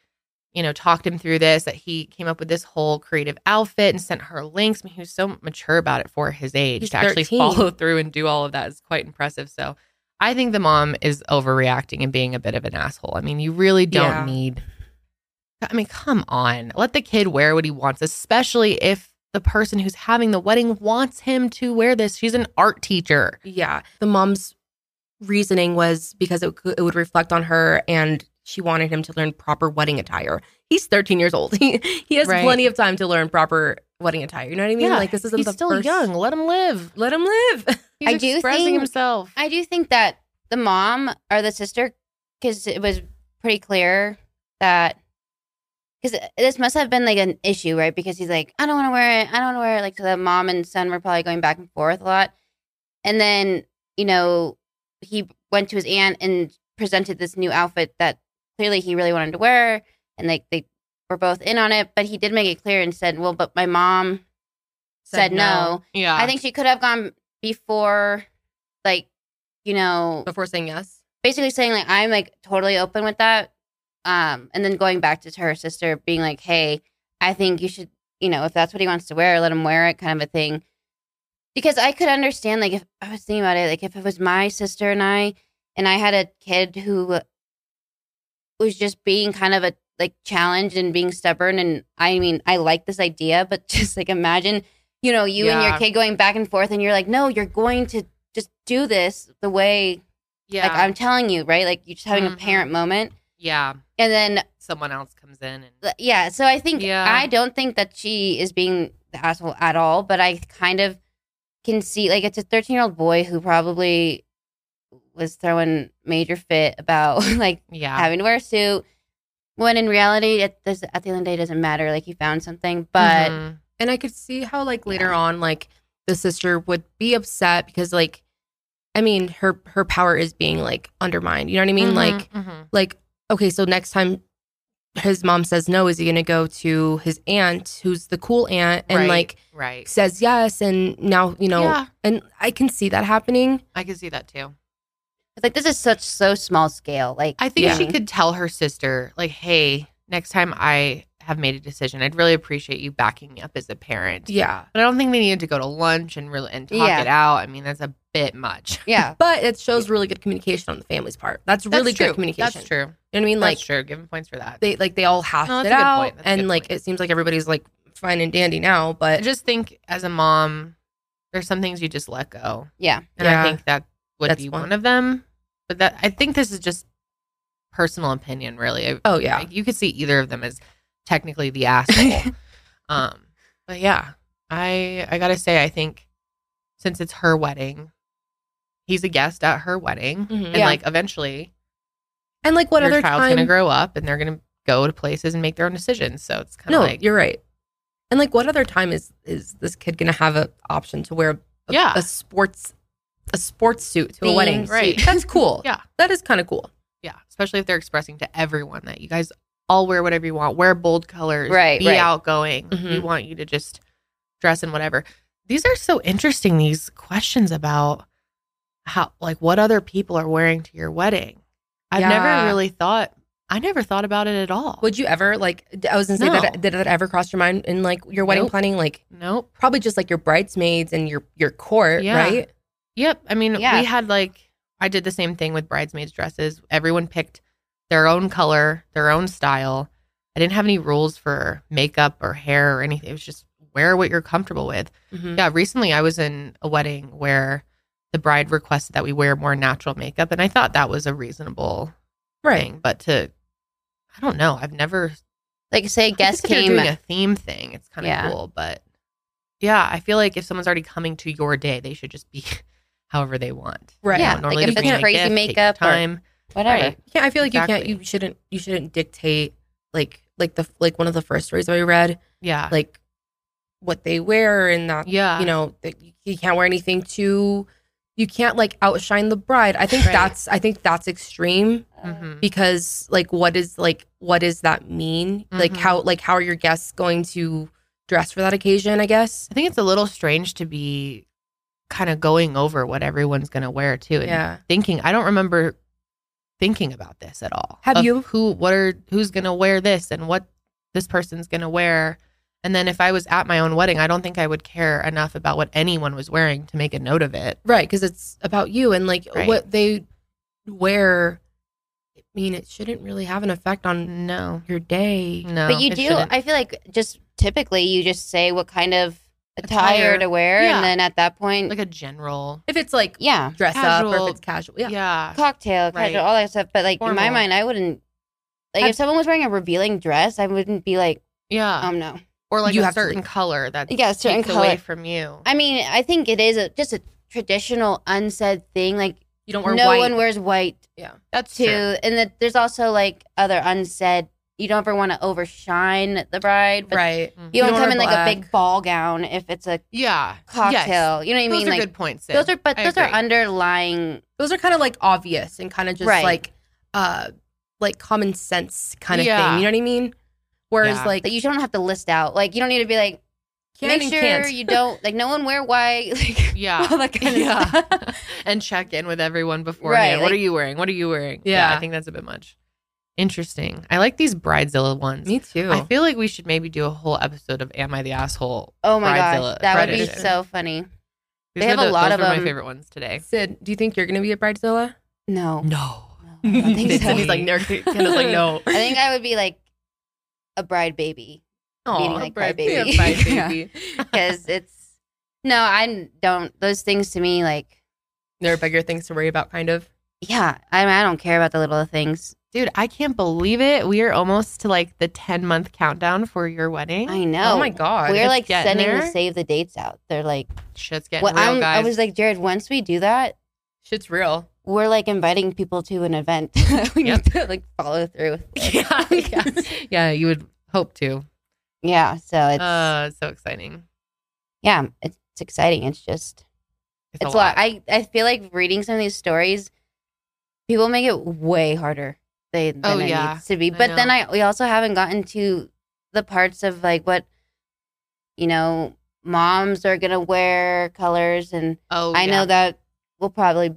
you know, talked him through this, that he came up with this whole creative outfit and sent her links. I mean, he was so mature about it for his age He's to actually follow *laughs* through and do all of that is quite impressive. So I think the mom is overreacting and being a bit of an asshole. I mean, you really don't Yeah. need, I mean, come on. Let the kid wear what he wants, especially if the person who's having the wedding wants him to wear this. She's an art teacher. yeah. The mom's reasoning was because it, it would reflect on her, and she wanted him to learn proper wedding attire. He's 13 years old. *laughs* He he has Right. plenty of time to learn proper wedding attire. You know what I mean? like this isn't he's the still first. young. Let him live. Let him live. He's *laughs* I do expressing think- himself. I do think that the mom or the sister, because it was pretty clear that, because this must have been like an issue, right? Because he's like, I don't want to wear it. I don't want to wear it. Like, so the mom and son were probably going back and forth a lot. And then, you know, he went to his aunt and presented this new outfit that clearly he really wanted to wear. And like, they were both in on it. But he did make it clear and said, well, but my mom said, no. yeah. I think she could have gone before, like, you know, before saying yes. basically saying like I'm like totally open with that. Um, and then going back to her sister being like, hey, I think you should, you know, if that's what he wants to wear, let him wear it, kind of a thing. Because I could understand, like, if I was thinking about it, like, if it was my sister and I, and I had a kid who was just being kind of a like challenged and being stubborn, and I mean, I like this idea, but *laughs* just like imagine, you know, you and your kid going back and forth, and you're like, no, you're going to just do this the way yeah. like I'm telling you, right? Like you're just having Mhm. a parent moment. yeah. And then Someone else comes in and yeah, so I think Yeah. I don't think that she is being the asshole at all, but I kind of can see like it's a 13-year-old boy who probably was throwing major fit about *laughs* like yeah. having to wear a suit when in reality it does at the end of the day it doesn't matter like he found something but Mhm. And I could see how like later on, like the sister would be upset because like, I mean, her her power is being like undermined. You know what I mean? Mhm, Like mhm. like okay, so next time his mom says no, is he going to go to his aunt, who's the cool aunt, and Right, like right. says yes, and now you know, yeah, and I can see that happening. I can see that too. it's like this is such so small scale like I think Yeah. she could tell her sister, like, hey, next time I have made a decision, I'd really appreciate you backing me up as a parent. Yeah, But I don't think they needed to go to lunch and really and talk Yeah. it out. I mean, that's a bit much. *laughs* yeah but it shows really good communication on the family's part. That's really That's true. good communication. That's true. You know what I mean? Like, Like that's true. Give them points for that. they like they all hashed No, that's it a good out, point. And like point. it seems like everybody's like fine and dandy now. But I just think as a mom, there's some things you just let go. yeah And Yeah. I think that would That's be one. one of them. But that I think this is just personal opinion, really. I- oh yeah, Like, you could see either of them as technically the *laughs* asshole. Um, but yeah, I I gotta say, I think since it's her wedding, he's a guest at her wedding, Mhm. and Yeah. like eventually And like what other child's time? gonna grow up and they're gonna go to places and make their own decisions. So it's kind no, of like you're right. And like what other time is is this kid gonna have an option to wear a, Yeah. a sports a sports suit to a wedding? Right. suit? That's cool. *laughs* Yeah. That is kind of cool. yeah, especially if they're expressing to everyone that you guys all wear whatever you want, wear bold colors, Right, be right. outgoing. We Mhm. want you to just dress in whatever. These are so interesting. These questions about how like what other people are wearing to your wedding. I've Yeah. never really thought. I never thought about it at all. Would you ever like? I was gonna say No. that did that ever cross your mind in like your wedding Nope. planning? Like nope. probably just like your bridesmaids and your your court, Yeah. right? Yep. I mean, Yeah. we had like I did the same thing with bridesmaids dresses. Everyone picked their own color, their own style. I didn't have any rules for makeup or hair or anything. It was just wear what you're comfortable with. Mhm. Yeah, recently I was in a wedding where the bride requested that we wear more natural makeup and I thought that was a reasonable Right. thing, but to I don't know, I've never Like say guest came. doing a theme thing. It's kind of Yeah. cool, but yeah, I feel like if someone's already coming to your day, they should just be *laughs* however they want. Right. Yeah, You know, like normally if it's crazy gift, makeup or- time. Whatever. Right. Yeah, I feel like you can't. You shouldn't. You shouldn't dictate like like the like one of the first stories that we read, Yeah. like what they wear and not. yeah. You know, that you- you can't wear anything too. You can't like outshine the bride. I think Right. that's. I think that's extreme Mhm. because like what is like what does that mean? Like Mhm. how like how are your guests going to dress for that occasion? I guess. I think it's a little strange to be kind of going over what everyone's going to wear too and Yeah. thinking. I don't remember thinking about this at all. Have you? Who what are who's going to wear this and what this person's going to wear? And then if I was at my own wedding, I don't think I would care enough about what anyone was wearing to make a note of it. Right, because it's about you and like Right. what they wear. I mean, it shouldn't really have an effect on No. your day. No. but you do. shouldn't. I feel like just typically you just say what kind of attire, Attire. to wear, Yeah. and then at that point, like a general If it's like yeah, dress up or if it's casual, yeah. yeah. cocktail, Right. casual, all that stuff. But like in my mind, I wouldn't. Like Have- if someone was wearing a revealing dress, I wouldn't be like, Yeah. um, no. or like you a have certain leave. color that Yeah, a certain takes away color. from you. I mean, I think it is a, just a traditional unsaid thing. Like You don't wear no white. one wears white Yeah, That's too, true. and that there's also like other unsaid. You don't ever want to overshine the bride, but right. You don't come in like a big ball gown if it's a Yeah. cocktail. You know what I Yes. mean? Those are like good points. Sid. those are, but I those are agree. underlying. Those are kind of like obvious and kind of just Right. like uh like common sense kind of Yeah. thing. You know what I mean? Whereas Yeah. like that you don't have to list out. Like you don't need to be like can make and sure can't. you don't like no one wear white. *laughs* Like Yeah. all that kind of yeah. stuff. *laughs* and check in with everyone beforehand. Right, what are you wearing? What are you wearing? Yeah. I think that's a bit much. Interesting. I like these Bridezilla ones. Me too. I feel like we should maybe do a whole episode of Am I the Asshole? Oh my Bridezilla gosh, that would be edition. so funny. These They have are a lot those of were my favorite ones today. Sid, do you think you're gonna be a bridezilla? No, No. I don't *laughs* think so. Sydney's like no. Kendall's like no. *laughs* I think I would be like a bride baby Meaning Aw, like bride crybaby. baby. Bride *laughs* Yeah. baby. because it's no, I don't. Those things to me, like There are bigger things to worry about, kind of. yeah, I mean, I don't care about the little things. Dude, I can't believe it. We are almost to like the 10 month countdown for your wedding. I know. Oh my god. We're it's like sending the save the dates out. They're like, Shit's getting well, real, I'm, guys. I was like, Jared, once we do that, shit's real. we're like inviting people to an event. *laughs* we Yep. need to like follow through. *laughs* yeah, *laughs* yeah. yeah, you would hope to. yeah. So it's Uh, so exciting. yeah, it's, it's exciting. It's just It's, it's a lot. I I feel like reading some of these stories, people make it way harder they, than Oh, it yeah. needs to be. But then. I we also haven't gotten to the parts of like what you know moms are gonna wear colors, and oh, I know that will probably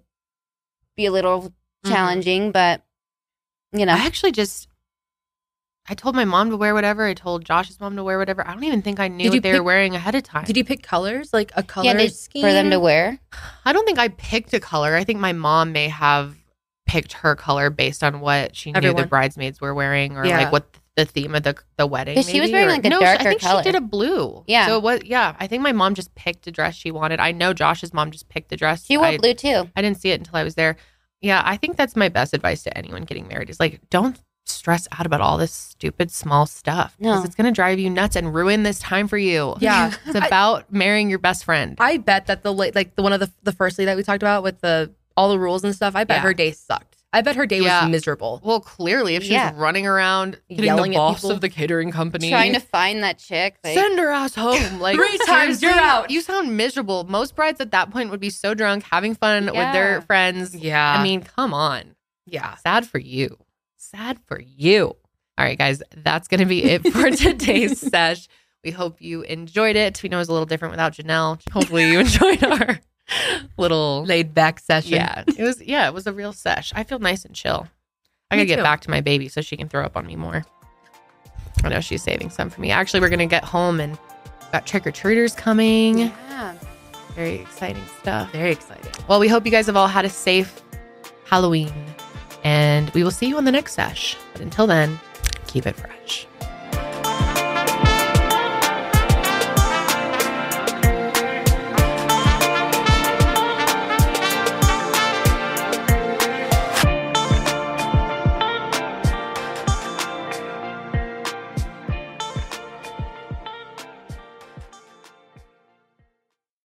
be a little Mhm. challenging, but you know, I actually just I told my mom to wear whatever. I told Josh's mom to wear whatever. I don't even think I knew what they were wearing ahead of time. Did you pick colors? Like a color yeah, did- scheme for them to wear. I don't think I picked a color. I think my mom may have picked her color based on what she knew the bridesmaids were wearing, or Yeah. like what the theme of the the wedding. 'Cause she was wearing, or- like, a no, she- darker I think color. she did a blue. Yeah. So what? Yeah, I think my mom just picked a dress she wanted. I know Josh's mom just picked a dress. She wore I, blue too. I didn't see it until I was there. Yeah, I think that's my best advice to anyone getting married is like don't stress out about all this stupid small stuff. Because No. it's going to drive you nuts and ruin this time for you. Yeah. It's about marrying your best friend. I bet that the late, like the one of the the first lady that we talked about with the all the rules and stuff. I bet Yeah. her day sucked. I bet her day Yeah. was miserable. well, clearly, if she's Yeah. running around getting Yelling the at boss people. of the catering company, Trying to find that chick. Like, send her ass home. *laughs* Like Three times, you're out. You sound miserable. Most brides at that point would be so drunk, having fun with their friends. Yeah. I mean, come on. yeah. Sad for you. Sad for you. All right, guys, that's going to be it for *laughs* today's sesh. We hope you enjoyed it. We know it was a little different without Janelle. Hopefully, you *laughs* enjoyed our *laughs* little. Laid back session. Yeah, *laughs* it was. Yeah, it was a real sesh. I feel nice and chill. I Me gotta get too. back to my baby so she can throw up on me more. I know she's saving some for me. Actually, we're gonna get home and got trick or treaters coming. yeah. Very exciting stuff. Very exciting. Well, we hope you guys have all had a safe Halloween, and we will see you on the next sesh. But until then, keep it fresh.